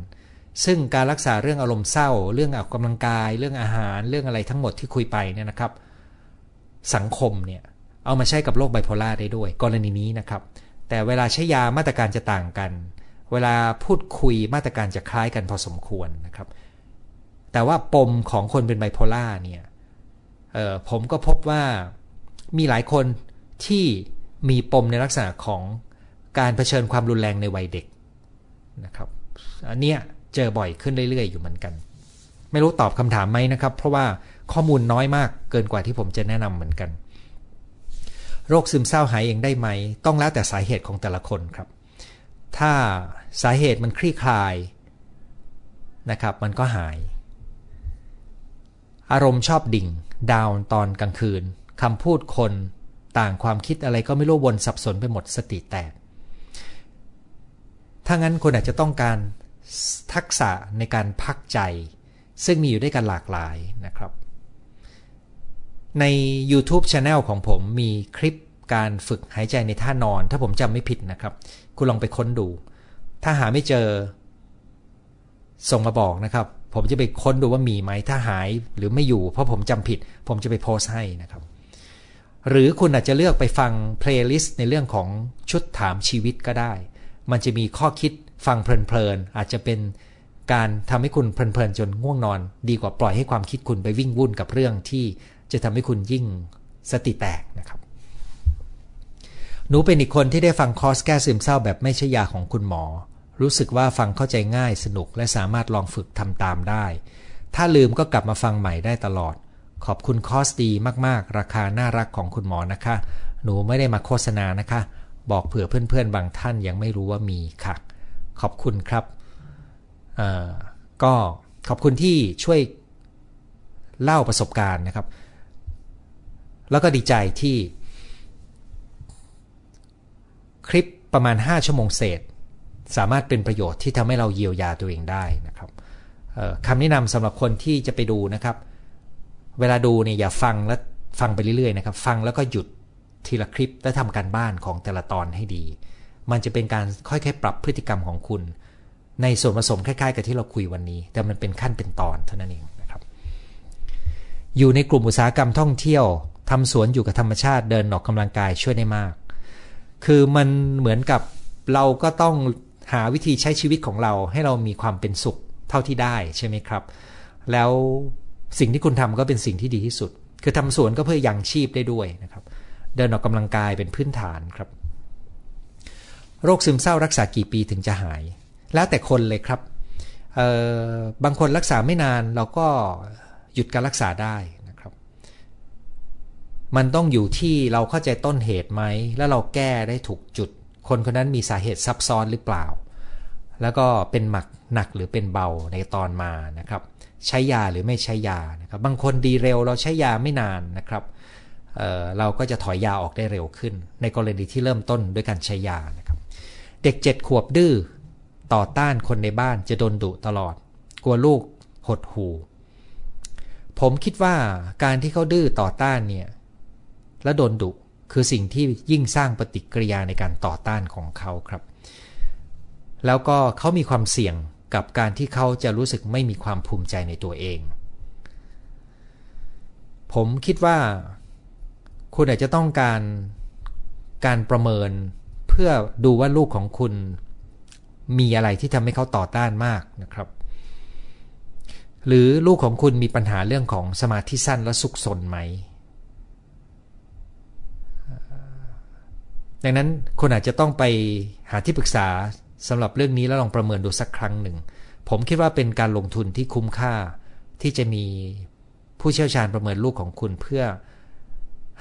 ซึ่งการรักษาเรื่องอารมณ์เศร้า เรื่องออกกำลังกาย เรื่องอาหารเรื่องอะไรทั้งหมดที่คุยไปเนี่ยนะครับ สังคมเนี่ยเอามาใช้กับโรคไบโพล่าได้ด้วย กรณีนี้นะครับ แต่เวลาใช้ยามาตรการจะต่างกัน เวลาพูดคุยมาตรการจะคล้ายกันพอสมควรนะครับ แต่ว่าปมของคนเป็นไบโพล่าเนี่ย ผมก็พบว่ามีหลายคนที่มีปมในลักษณะของการเผชิญความรุนแรงในวัยเด็กนะครับ อันเนี้ยเจอบ่อยขึ้นเรื่อยๆ อยู่เหมือนกัน ไม่รู้ตอบคำถามไหมนะครับ เพราะว่าข้อมูลน้อยมากเกินกว่าที่ผมจะแนะนำเหมือนกัน โรคซึมเศร้าหายเองได้ไหม ต้องแล้วแต่สาเหตุของแต่ละคนครับ ถ้าสาเหตุมันคลี่คลายนะครับ มันก็หาย อารมณ์ชอบดิ่ง ดาวตอนกลางคืนคำพูดคนต่างความคิดอะไรก็ไม่รู้วนสับสนไปหมดสติแตก ถ้างั้นคุณอาจจะต้องการทักษะในการพักใจ ซึ่งมีอยู่ด้วยกันหลากหลายนะครับ ใน YouTube Channel ของผมมีคลิปการฝึกหายใจในท่านอน ถ้าผมจำไม่ผิดนะครับ คุณลองไปค้นดู ถ้าหาไม่เจอ ส่งมาบอกนะครับ ผมจะไปค้นดูว่ามีไหมถ้าหายหรือไม่อยู่ เพราะผมจำผิด ผมจะไปโพสต์ให้นะครับ หรือคุณอาจจะเลือกไปฟัง playlist ในเรื่องของชุดถามชีวิตก็ได้ มันจะมีข้อคิดฟังเพลินๆอาจจะเป็นการทำให้คุณเพลินๆจนง่วงนอน ดีกว่าปล่อยให้ความคิดคุณไปวิ่งวุ่นกับเรื่องที่จะทำให้คุณยิ่งสติแตกนะครับ หนูเป็นอีกคนที่ได้ฟังคอร์สแก้ซึมเศร้าแบบไม่ใช้ยาของคุณหมอ รู้สึกว่าฟังเข้าใจง่ายสนุกและสามารถลองฝึกทำตามได้ ถ้าลืมก็กลับมาฟังใหม่ได้ตลอด ขอบคุณคอสดีมากๆ ราคาน่ารักของคุณหมอนะคะ หนูไม่ได้มาโฆษณานะคะ บอกเผื่อเพื่อนๆ บางท่านยังไม่รู้ว่ามีค่ะ ขอบคุณครับ ก็ขอบคุณที่ช่วยเล่าประสบการณ์นะครับ แล้วก็ดีใจที่ คลิปประมาณ 5 ชั่วโมงเศษ สามารถเป็นประโยชน์ที่ทำให้เราเยียวยาตัวเองได้นะครับคำแนะนำสำหรับคนที่จะไปดูนะครับ เวลาดูเนี่ยอย่าฟังแล้วฟังไปเรื่อยๆนะครับ ฟังแล้วก็หยุดทีละคลิปและทำการบ้านของแต่ละตอนให้ดี มันจะเป็นการค่อยๆปรับพฤติกรรมของคุณ ในส่วนผสมคล้ายๆ กับที่เราคุยวันนี้ แต่มันเป็นขั้นเป็นตอนเท่านั้นเองนะครับ อยู่ในกลุ่มอุตสาหกรรมท่องเที่ยวทำสวนอยู่กับธรรมชาติเดินออกกำลังกายช่วยได้มาก คือมันเหมือนกับเราก็ต้อง หาวิธีใช้ชีวิตของเราให้เรามีความเป็นสุขเท่าที่ได้ใช่ไหมครับ แล้วสิ่งที่คุณทำก็เป็นสิ่งที่ดีที่สุด คือทำสวนก็เพื่อยังชีพได้ด้วยนะครับ เดินออกกำลังกายเป็นพื้นฐานครับ โรคซึมเศร้ารักษากี่ปีถึงจะหาย แล้วแต่คนเลยครับบางคนรักษาไม่นานเราก็หยุดการรักษาได้นะครับ มันต้องอยู่ที่เราเข้าใจต้นเหตุไหม แล้วเราแก้ได้ถูกจุด คนคนนั้นมีสาเหตุซับซ้อนหรือเปล่า แล้วก็เป็นหมักหนักหรือเป็นเบาในตอนมานะครับ ใช้ยาหรือไม่ใช้ยานะครับ บางคนดีเร็วเราใช้ยาไม่นานนะครับเเราก็จะถอยยาออกได้เร็วขึ้น ในกรณีที่เริ่มต้นด้วยการใช้ยานะครับ เด็กเจ็ดขวบดื้อต่อต้านคนในบ้านจะโดนดุตลอด กลัวลูกหดหูผมคิดว่าการที่เขาดื้อต่อต้านเนี่ย และโดนดุ คือสิ่งที่ยิ่งสร้างปฏิกิริยาในการต่อต้านของเขาครับ แล้วก็เขามีความเสี่ยงกับการที่เขาจะรู้สึกไม่มีความภูมิใจในตัวเอง ผมคิดว่า คุณอาจจะต้องการการประเมินเพื่อดูว่าลูกของคุณมีอะไรที่ทำให้เขาต่อต้านมากนะครับ หรือลูกของคุณมีปัญหาเรื่องของสมาธิสั้นและสุขสนไหม ดังนั้นคุณอาจจะต้องไปหาที่ปรึกษาสำหรับเรื่องนี้แล้วลองประเมินดูสักครั้งหนึ่ง ผมคิดว่าเป็นการลงทุนที่คุ้มค่า ที่จะมีผู้เชี่ยวชาญประเมินลูกของคุณเพื่อ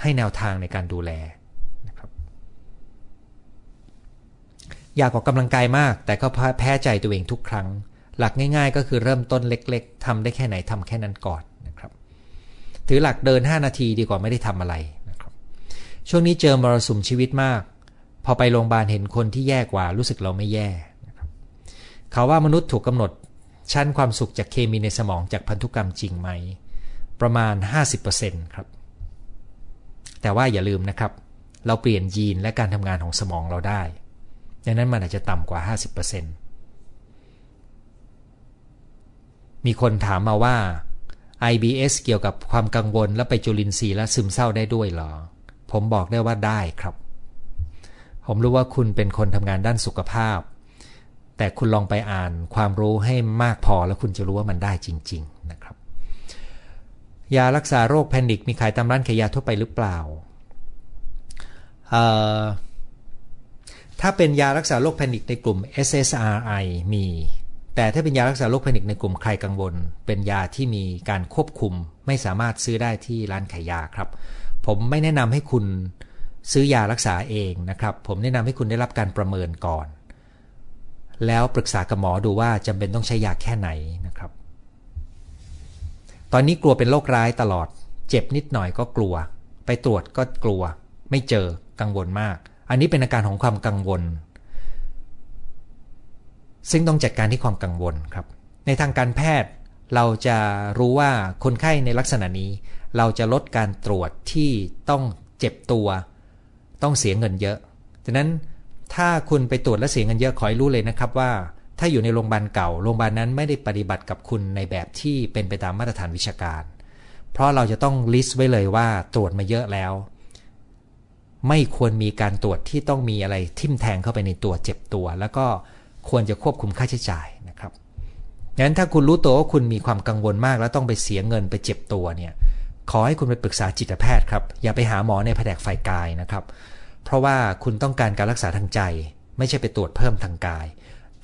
ให้แนวทางในการดูแลนะครับอยากออกกำลังกายมาก แต่ก็แพ้ใจตัวเองทุกครั้ง หลักง่าย ๆ ก็คือเริ่มต้นเล็ก ๆทำได้แค่ไหนทำแค่นั้นก่อนนะครับ ถือหลักเดิน 5 นาทีดีกว่าไม่ได้ทำอะไร ช่วงนี้เจอมรสุมชีวิตมาก พอไปโรงพยาบาลเห็นคนที่แย่กว่ารู้สึกเราไม่แย่เขาว่ามนุษย์ถูกกำหนดชั้นความสุขจากเคมีในสมองจากพันธุกรรมจริงไหม ประมาณ 50%ครับ แต่ว่าอย่าลืมนะครับ เราเปลี่ยนยีนและการทำงานของสมองเราได้ดังนั้นมันอาจจะต่ำกว่า 50%มีคนถามมาว่า IBS เกี่ยวกับความกังวลและไปจุลินทรีย์และซึมเศร้าได้ด้วยหรอ ผมบอกได้ว่าได้ครับ ผมรู้ว่าคุณเป็นคนทำงานด้านสุขภาพ แต่คุณลองไปอ่านความรู้ให้มากพอแล้วคุณจะรู้ว่ามันได้จริง ๆ นะครับ ยารักษาโรคแพนิคมีขายตามร้านขายยาทั่วไปหรือเปล่าถ้าเป็นยารักษาโรคแพนิคในกลุ่ม SSRI มี แต่ถ้าเป็นยารักษาโรคแพนิคในกลุ่มใครกังวล เป็นยาที่มีการควบคุมไม่สามารถซื้อได้ที่ร้านขายยาครับ ผมไม่แนะนำให้คุณซื้อยารักษาเองนะครับ ผมแนะนำให้คุณได้รับการประเมินก่อน แล้วปรึกษากับหมอดูว่าจำเป็นต้องใช้ยาแค่ไหนนะครับ ตอนนี้กลัวเป็นโรคร้ายตลอด เจ็บนิดหน่อยก็กลัว ไปตรวจก็กลัว ไม่เจอกังวลมาก อันนี้เป็นอาการของความกังวล ซึ่งต้องจัดการที่ความกังวลครับ ในทางการแพทย์เราจะรู้ว่าคนไข้ในลักษณะนี้ เราจะลดการตรวจที่ต้องเจ็บตัว ต้องเสียเงินเยอะดังนั้นถ้าคุณไปตรวจและเสียเงินเยอะขอให้รู้เลยนะครับว่า ถ้าอยู่ในโรงพยาบาลเก่าโรงพยาบาลนั้นไม่ได้ปฏิบัติกับคุณในแบบที่เป็นไปตามมาตรฐานวิชาการ เพราะเราจะต้องลิสต์ไว้เลยว่าตรวจมาเยอะแล้ว ไม่ควรมีการตรวจที่ต้องมีอะไรทิ่มแทงเข้าไปในตัวเจ็บตัว แล้วก็ควรจะควบคุมค่าใช้จ่ายนะครับงั้นถ้าคุณรู้ตัวว่าคุณมีความกังวลมากแล้วต้องไปเสียเงินไปเจ็บตัวเนี่ย ขอให้คุณไปปรึกษาจิตแพทย์ครับ อย่าไปหาหมอในแผนกฝ่ายกายนะครับ เพราะว่าคุณต้องการการรักษาทางใจ ไม่ใช่ไปตรวจเพิ่มทางกาย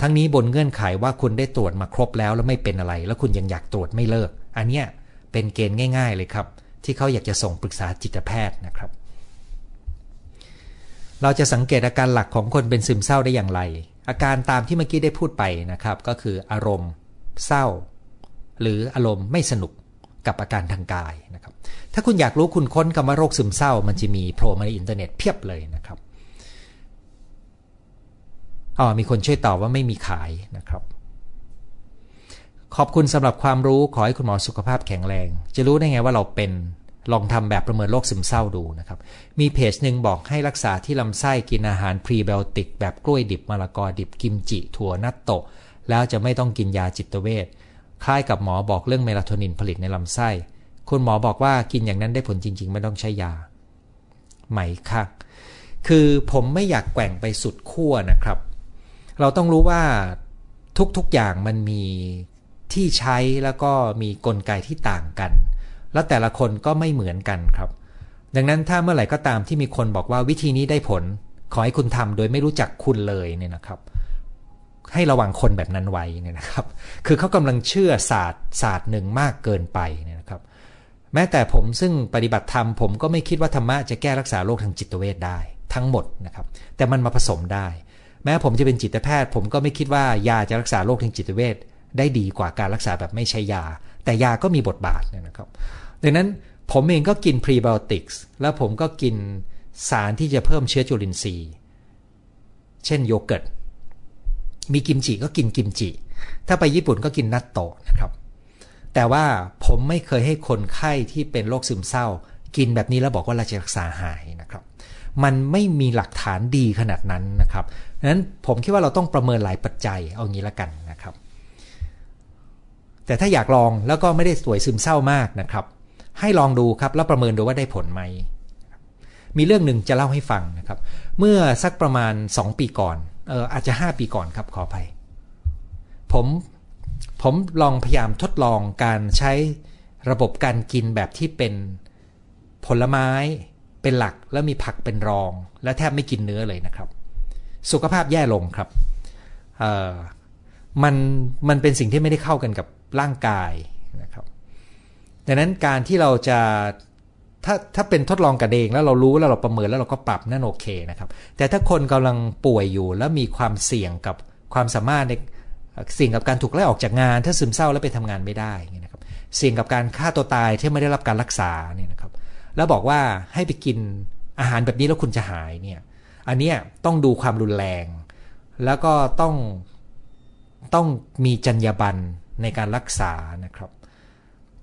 ทั้งนี้บนเงื่อนไขว่าคุณได้ตรวจมาครบแล้วแล้วไม่เป็นอะไร แล้วคุณยังอยากตรวจไม่เลิก อันเนี้ยเป็นเกณฑ์ง่าย ๆ เลยครับ ที่เขาอยากจะส่งปรึกษาจิตแพทย์นะครับ เราจะสังเกตอาการหลักของคนเป็นซึมเศร้าได้อย่างไร อาการตามที่เมื่อกี้ได้พูดไปนะครับ ก็คืออารมณ์ เศร้า หรืออารมณ์ไม่สนุก กับอาการทางกายนะครับ ถ้าคุณอยากรู้คุณค้นคำว่าโรคซึมเศร้า มันจะมีโผล่มาในอินเทอร์เน็ตเพียบเลยนะครับอ๋อมีคนช่วยตอบว่าไม่มีขายนะครับ ขอบคุณสำหรับความรู้ขอให้คุณหมอสุขภาพแข็งแรง จะรู้ได้ไงว่าเราเป็นลองทำแบบประเมินโรคซึมเศร้าดูนะครับ มีเพจหนึ่งบอกให้รักษาที่ลำไส้กินอาหารพรีไบโอติกแบบกล้วยดิบมะละกอดิบกิมจิ ถั่วนัตโตะแล้วจะไม่ต้องกินยาจิตเวช คล้ายกับหมอบอกเรื่องเมลาโทนินผลิตในลำไส้ คุณหมอบอกว่ากินอย่างนั้นได้ผลจริง ๆ ไม่ต้องใช้ยา ไหมคะคือผมไม่อยากแกว่งไปสุดขั้วนะครับ เราต้องรู้ว่าทุกๆอย่างมันมีที่ใช้แล้วก็มีกลไกที่ต่างกัน แล้วแต่ละคนก็ไม่เหมือนกันครับ ดังนั้นถ้าเมื่อไหร่ก็ตามที่มีคนบอกว่าวิธีนี้ได้ผล ขอให้คุณทำโดยไม่รู้จักคุณเลยเนี่ยนะครับ ให้ระวังคนแบบนั้นไว้เนี่ยนะครับ คือเขากำลังเชื่อศาสตร์ศาสตร์หนึ่งมากเกินไปเนี่ยนะครับ แม้แต่ผมซึ่งปฏิบัติธรรมผมก็ไม่คิดว่าธรรมะจะแก้รักษาโรคทางจิตเวชได้ ทั้งหมดนะครับ แต่มันมาผสมได้ แม้ผมจะเป็นจิตแพทย์ ผมก็ไม่คิดว่ายาจะรักษาโรคทางจิตเวชได้ดีกว่าการรักษาแบบไม่ใช้ยา แต่ยาก็มีบทบาทนะครับดังนั้นผมเองก็กินพรีไบโอติกส์แล้วผมก็กินสารที่จะเพิ่มเชื้อจุลินทรีย์ เช่นโยเกิร์ต มีกิมจิก็กินกิมจิ ถ้าไปญี่ปุ่นก็กินนัตโตะนะครับ แต่ว่าผมไม่เคยให้คนไข้ที่เป็นโรคซึมเศร้า กินแบบนี้แล้วบอกว่าเราจะรักษาหายนะครับ มันไม่มีหลักฐานดีขนาดนั้นนะครับดังนั้นผมคิดว่าเราต้องประเมินหลายปัจจัยเอางี้ละกันนะครับ แต่ถ้าอยากลองแล้วก็ไม่ได้สวยซึมเศร้ามากนะครับ ให้ลองดูครับแล้วประเมินดูว่าได้ผลไหมมีเรื่องหนึ่งจะเล่าให้ฟังนะครับ เมื่อสักประมาณ 2 ปีก่อน เอออาจจะ 5 ปีก่อนครับขออภัย ผมผมลองพยายามทดลองการใช้ระบบการกินแบบที่เป็นผลไม้เป็นหลักแล้วมีผักเป็นรอง และแทบไม่กินเนื้อเลยนะครับ สุขภาพแย่ลงครับมันมันเป็นสิ่งที่ไม่ได้เข้ากันกับร่างกายนะครับ ดังนั้นการที่เราจะ ถ้าถ้าเป็นทดลองกันเองแล้วเรารู้แล้วเราประเมินแล้วเราก็ปรับนั่นโอเคนะครับ แต่ถ้าคนกำลังป่วยอยู่แล้วมีความเสี่ยงกับความสามารถในเสี่ยงกับการถูกไล่ออกจากงาน ถ้าซึมเศร้าแล้วไปทำงานไม่ได้นะครับเสี่ยงกับการฆ่าตัวตายที่ไม่ได้รับการรักษาเนี่ยนะครับ แล้วบอกว่าให้ไปกินอาหารแบบนี้แล้วคุณจะหายเนี่ยอันนี้ต้องดูความรุนแรง แล้วก็ต้องต้องมีจรรยาบรรณในการรักษานะครับ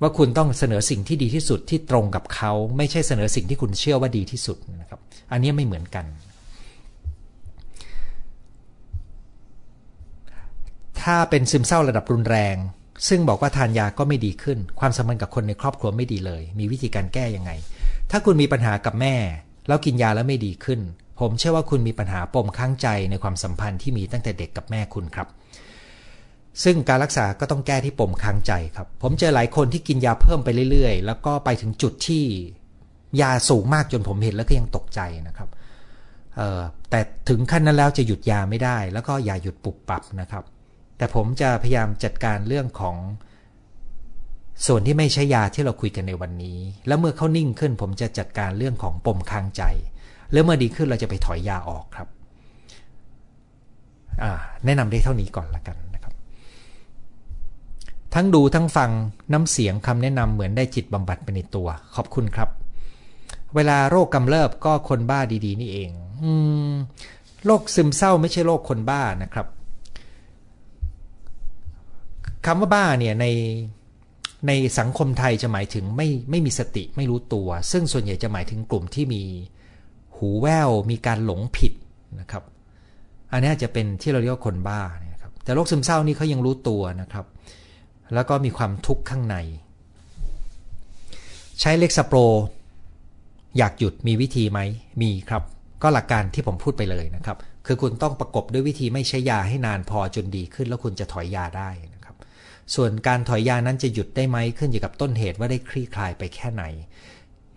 ว่าคุณต้องเสนอสิ่งที่ดีที่สุดที่ตรงกับเขา ไม่ใช่เสนอสิ่งที่คุณเชื่อว่าดีที่สุดนะครับ อันนี้ไม่เหมือนกัน ถ้าเป็นซึมเศร้าระดับรุนแรง ซึ่งบอกว่าทานยาก็ไม่ดีขึ้น ความสัมพันธ์กับคนในครอบครัวไม่ดีเลย มีวิธีการแก้ยังไง ถ้าคุณมีปัญหากับแม่ แล้วกินยาแล้วไม่ดีขึ้น ผมเชื่อว่าคุณมีปัญหาปมข้างใจในความสัมพันธ์ที่มีตั้งแต่เด็กกับแม่คุณครับ ซึ่งการรักษาก็ต้องแก้ที่ปมค้างใจครับ ผมเจอหลายคนที่กินยาเพิ่มไปเรื่อยๆ แล้วก็ไปถึงจุดที่ยาสูงมากจนผมเห็นแล้วก็ยังตกใจนะครับแต่ถึงขั้นนั้นแล้วจะหยุดยาไม่ได้ แล้วก็อย่าหยุดปุบปับนะครับ แต่ผมจะพยายามจัดการเรื่องของส่วนที่ไม่ใช่ยาที่เราคุยกันในวันนี้ แล้วเมื่อเขานิ่งขึ้น ผมจะจัดการเรื่องของปมค้างใจ แล้วเมื่อดีขึ้นเราจะไปถอยยาออกครับแนะนำได้เท่านี้ก่อนละกัน ทั้งดูทั้งฟังน้ำเสียงคำแนะนำเหมือนได้จิตบำบัดไปในตัว ขอบคุณครับ เวลาโรคกำเริบก็คนบ้าดีๆ นี่เองอโรคซึมเศร้าไม่ใช่โรคคนบ้านะครับคำว่าบ้าเนี่ยในในสังคมไทยจะหมายถึงไม่ไม่มีสติไม่รู้ตัว ซึ่งส่วนใหญ่จะหมายถึงกลุ่มที่มีหูแว่วมีการหลงผิดนะครับ อันนี้จะเป็นที่เราเรียกว่าคนบ้านะครับแต่โรคซึมเศร้านี่เขายังรู้ตัวนะครับ แล้วก็มีความทุกข์ข้างใน ใช้เล็กสโปร อยากหยุดมีวิธีไหมมีครับ ก็หลักการที่ผมพูดไปเลยนะครับ คือคุณต้องประกบด้วยวิธีไม่ใช้ยาให้นานพอจนดีขึ้น แล้วคุณจะถอยยาได้นะครับ ส่วนการถอยยานั้นจะหยุดได้ไหมขึ้นอยู่กับต้นเหตุว่าได้คลี่คลายไปแค่ไหน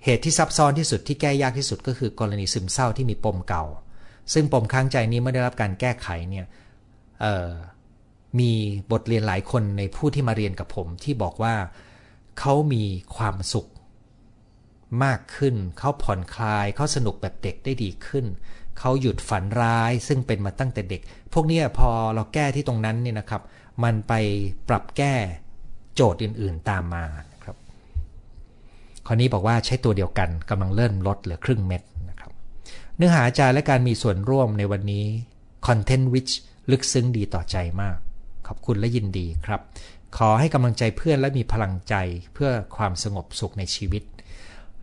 เหตุที่ซับซ้อนที่สุดที่แก้ยากที่สุดก็คือกรณีซึมเศร้าที่มีปมเก่า ซึ่งปมค้างใจนี้ไม่ได้รับการแก้ไขเนี่ย มีบทเรียนหลายคนในผู้ที่มาเรียนกับผมที่บอกว่าเขามีความสุข มากขึ้นเขาผ่อนคลายเขาสนุกแบบเด็กได้ดีขึ้นเขาหยุดฝันร้ายซึ่งเป็นมาตั้งแต่เด็ก พวกนี้พอเราแก้ที่ตรงนั้นเนี่ยนะครับ มันไปปรับแก้โจทย์อื่น ๆตามมาครับข้อนี้บอกว่าใช้ตัวเดียวกันกำลังเริ่มลดเหลือครึ่งเม็ดนะครับ เนื้อหาอาจารย์และการมีส่วนร่วมในวันนี้คอนเทนต์วิชลึกซึ้งดีต่อใจมาก ขอบคุณและยินดีครับ ขอให้กำลังใจเพื่อนและมีพลังใจเพื่อความสงบสุขในชีวิต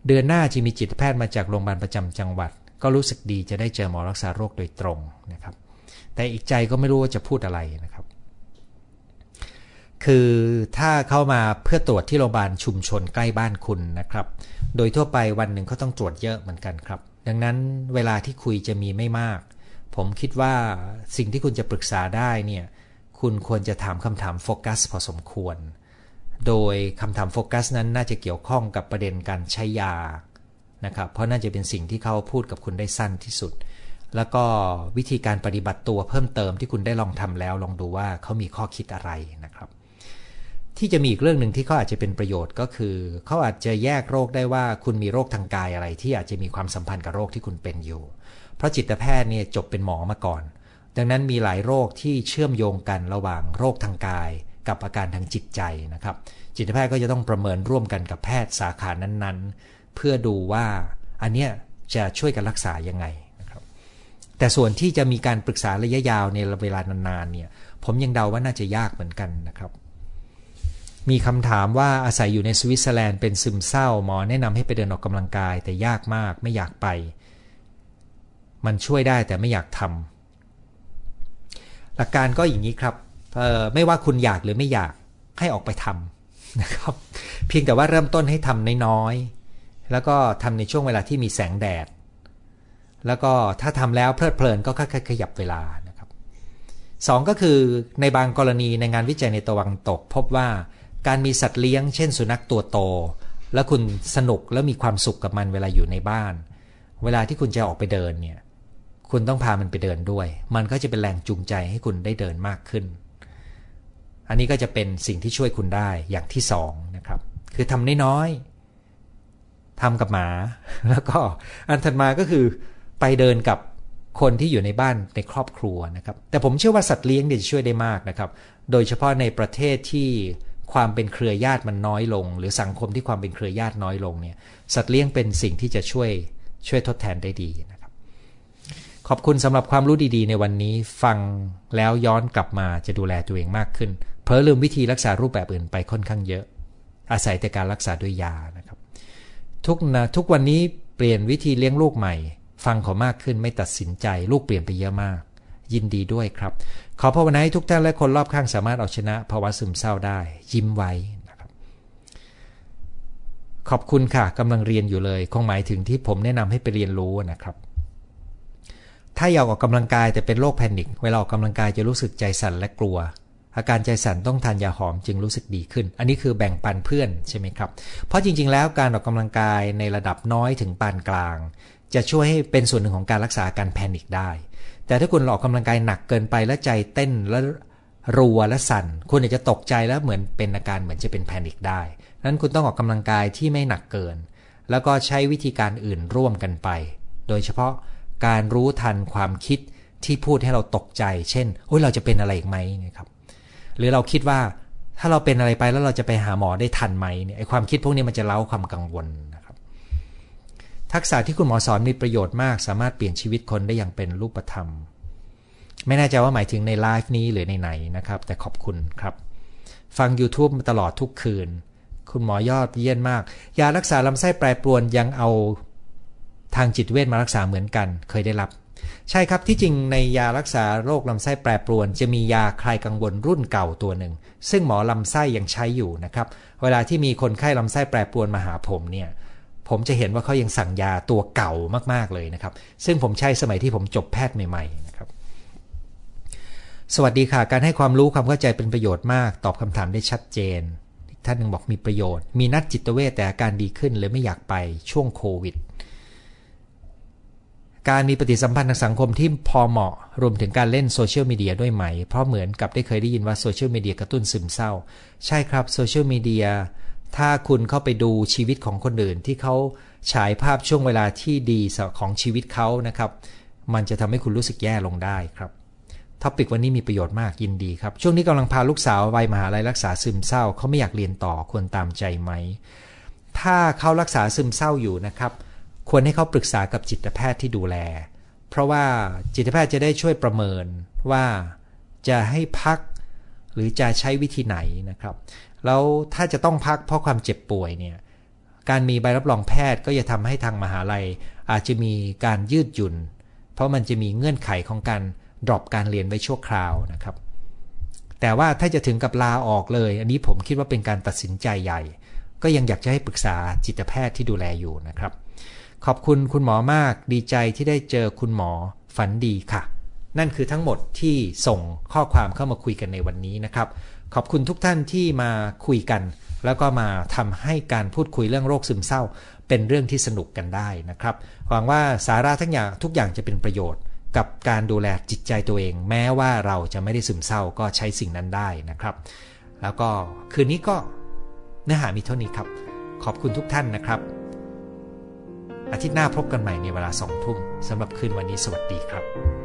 เดือนหน้าจะมีจิตแพทย์มาจากโรงพยาบาลประจำจังหวัด ก็รู้สึกดีจะได้เจอหมอรักษาโรคโดยตรงนะครับ แต่อีกใจก็ไม่รู้ว่าจะพูดอะไรนะครับ คือถ้าเข้ามาเพื่อตรวจที่โรงพยาบาลชุมชนใกล้บ้านคุณนะครับ โดยทั่วไปวันหนึ่งเขาต้องตรวจเยอะเหมือนกันครับ ดังนั้นเวลาที่คุยจะมีไม่มาก ผมคิดว่าสิ่งที่คุณจะปรึกษาได้เนี่ย คุณควรจะถามคำถามโฟกัสพอสมควร โดยคำถามโฟกัสนั้นน่าจะเกี่ยวข้องกับประเด็นการใช้ยานะครับ เพราะน่าจะเป็นสิ่งที่เขาพูดกับคุณได้สั้นที่สุด แล้วก็วิธีการปฏิบัติตัวเพิ่มเติมที่คุณได้ลองทำแล้วลองดูว่าเขามีข้อคิดอะไรนะครับ ที่จะมีอีกเรื่องหนึ่งที่เขาอาจจะเป็นประโยชน์ก็คือเขาอาจจะแยกโรคได้ว่าคุณมีโรคทางกายอะไร ที่อาจจะมีความสัมพันธ์กับโรคที่คุณเป็นอยู่ เพราะจิตแพทย์เนี่ยจบเป็นหมอมาก่อน ดังนั้นมีหลายโรคที่เชื่อมโยงกันระหว่างโรคทางกาย กับอาการทางจิตใจนะครับ จิตแพทย์ก็จะต้องประเมินร่วมกันกับแพทย์สาขานั้นๆ เพื่อดูว่าอันเนี้ยจะช่วยกันรักษายังไงนะครับ แต่ส่วนที่จะมีการปรึกษาระยะยาวในเวลานานๆเนี่ย ผมยังเดาว่าน่าจะยากเหมือนกันนะครับ มีคำถามว่าอาศัยอยู่ในสวิตเซอร์แลนด์เป็นซึมเศร้าหมอแนะนำให้ไปเดินออกกำลังกาย แต่ยากมากไม่อยากไป มันช่วยได้แต่ไม่อยากทำ หลักการก็อย่างนี้ครับไม่ว่าคุณอยากหรือไม่อยากให้ออกไปทำนะครับ เพียงแต่ว่าเริ่มต้นให้ทำน้อยๆแล้วก็ทำในช่วงเวลาที่มีแสงแดด แล้วก็ถ้าทำแล้วเพลิดเพลินก็ค่อยๆขยับเวลานะครับสองก็คือในบางกรณีในงานวิจัยในตะวันตก พบว่าการมีสัตว์เลี้ยง เช่น สุนัขตัวโต แล้วคุณสนุกแล้วมีความสุขกับมันเวลาอยู่ในบ้าน เวลาที่คุณจะออกไปเดินเนี่ย คุณต้องพามันไปเดินด้วย มันก็จะเป็นแรงจูงใจให้คุณได้เดินมากขึ้น อันนี้ก็จะเป็นสิ่งที่ช่วยคุณได้อย่างที่สองนะครับ คือทำน้อยๆทำกับหมา แล้วก็อันถัดมาก็คือไปเดินกับคนที่อยู่ในบ้านในครอบครัวนะครับ แต่ผมเชื่อว่าสัตว์เลี้ยงจะช่วยได้มากนะครับ โดยเฉพาะในประเทศที่ความเป็นเครือญาติมันน้อยลง หรือสังคมที่ความเป็นเครือญาติน้อยลงเนี่ย สัตว์เลี้ยงเป็นสิ่งที่จะช่วยช่วยทดแทนได้ดีนะ ขอบคุณสำหรับความรู้ดีๆ ในวันนี้ฟังแล้วย้อนกลับมาจะดูแลตัวเองมากขึ้น เพอลืมวิธีรักษารูปแบบอื่นไปค่อนข้างเยอะ อาศัยแต่การรักษาด้วยยานะครับ ทุกนะทุกวันนี้เปลี่ยนวิธีเลี้ยงลูกใหม่ ฟังเขามากขึ้นไม่ตัดสินใจ ลูกเปลี่ยนไปเยอะมาก ยินดีด้วยครับ ขอภาวนาให้ทุกท่านและคนรอบข้างสามารถเอาชนะภาวะซึมเศร้าได้ ยิ้มไว้นะครับ ขอบคุณค่ะกำลังเรียนอยู่เลย คงหมายถึงที่ผมแนะนำให้ไปเรียนรู้นะครับ ถ้าอยากออกกำลังกายแต่เป็นโรคแพนิคเวลาออกกำลังกายจะรู้สึกใจสั่นและกลัว อาการใจสั่นต้องทานยาหอมจึงรู้สึกดีขึ้น อันนี้คือแบ่งปันเพื่อนใช่ไหมครับ เพราะจริง ๆ แล้วการออกกำลังกายในระดับน้อยถึงปานกลาง จะช่วยให้เป็นส่วนหนึ่งของการรักษาการแพนิคได้ แต่ถ้าคุณออกกำลังกายหนักเกินไปและใจเต้นและรัวและสั่น คุณอาจจะตกใจแล้วเหมือนเป็นอาการเหมือนจะเป็นแพนิคได้นั้นคุณต้องออกกำลังกายที่ไม่หนักเกิน แล้วก็ใช้วิธีการอื่นร่วมกันไป โดยเฉพาะ การรู้ทันความคิดที่พูดให้เราตกใจ เช่นโอ้ยเราจะเป็นอะไรอีกไหมนะครับ หรือเราคิดว่าถ้าเราเป็นอะไรไปแล้วเราจะไปหาหมอได้ทันไหมเนี่ยไอความคิดพวกนี้มันจะเล้าความกังวลนะครับ ทักษะที่คุณหมอสอนมีประโยชน์มาก สามารถเปลี่ยนชีวิตคนได้อย่างเป็นรูปธรรม ไม่แน่ใจว่าหมายถึงในไลฟ์นี้หรือในไหนนะครับ แต่ขอบคุณครับ ฟัง YouTube มาตลอดทุกคืน คุณหมอยอดเยี่ยนมาก ยารักษาลำไส้แปรปรวนยังเอา ทางจิตเวชมารักษาเหมือนกันเคยได้รับ ใช่ครับที่จริงในยารักษาโรคลำไส้แปรปรวน จะมียาคลายกังวลรุ่นเก่าตัวหนึ่ง ซึ่งหมอลำไส้ยังใช้อยู่นะครับ เวลาที่มีคนไข้ลำไส้แปรปรวนมาหาผมเนี่ยผมจะเห็นว่าเขายังสั่งยาตัวเก่ามากๆเลยนะครับ ซึ่งผมใช้สมัยที่ผมจบแพทย์ใหม่ๆนะครับ สวัสดีค่ะ การให้ความรู้ความเข้าใจเป็นประโยชน์มาก ตอบคำถามได้ชัดเจนท่านหนึ่งบอกมีประโยชน์ มีนัดจิตเวชแต่อาการดีขึ้นเลยไม่อยากไปช่วงโควิด การมีปฏิสัมพันธ์ทางสังคมที่พอเหมาะ รวมถึงการเล่นโซเชียลมีเดียด้วยไหม เพราะเหมือนกับได้เคยได้ยินว่าโซเชียลมีเดียกระตุ้นซึมเศร้า ใช่ครับโซเชียลมีเดียถ้าคุณเข้าไปดูชีวิตของคนอื่น ที่เขาฉายภาพช่วงเวลาที่ดีของชีวิตเขานะครับ มันจะทำให้คุณรู้สึกแย่ลงได้ครับท็อปิกวันนี้มีประโยชน์มากยินดีครับ ช่วงนี้กำลังพาลูกสาววัยมหาลัยรักษาซึมเศร้าเขาไม่อยากเรียนต่อควรตามใจไหม ถ้าเขารักษาซึมเศร้าอยู่นะครับ ควรให้เขาปรึกษากับจิตแพทย์ที่ดูแล เพราะว่าจิตแพทย์จะได้ช่วยประเมินว่าจะให้พักหรือจะใช้วิธีไหนนะครับ แล้วถ้าจะต้องพักเพราะความเจ็บป่วยเนี่ยการมีใบรับรองแพทย์ก็จะทำให้ทางมหาลัย อาจจะมีการยืดหยุ่น เพราะมันจะมีเงื่อนไขของการดรอปการเรียนไว้ชั่วคราวนะครับ แต่ว่าถ้าจะถึงกับลาออกเลย อันนี้ผมคิดว่าเป็นการตัดสินใจใหญ่ ก็ยังอยากจะให้ปรึกษาจิตแพทย์ที่ดูแลอยู่นะครับ ขอบคุณคุณหมอมากดีใจที่ได้เจอคุณหมอฝันดีค่ะ นั่นคือทั้งหมดที่ส่งข้อความเข้ามาคุยกันในวันนี้นะครับ ขอบคุณทุกท่านที่มาคุยกัน แล้วก็มาทำให้การพูดคุยเรื่องโรคซึมเศร้า เป็นเรื่องที่สนุกกันได้นะครับ หวังว่าสาระทั้งอย่างทุกอย่างจะเป็นประโยชน์ กับการดูแลจิตใจตัวเอง แม้ว่าเราจะไม่ได้ซึมเศร้าก็ใช้สิ่งนั้นได้นะครับ แล้วก็คืนนี้ก็เนื้อหามีเท่านี้ครับ ขอบคุณทุกท่านนะครับ อาทิตย์หน้าพบกันใหม่ในเวลาสองทุ่มสำหรับคืนวันนี้สวัสดีครับ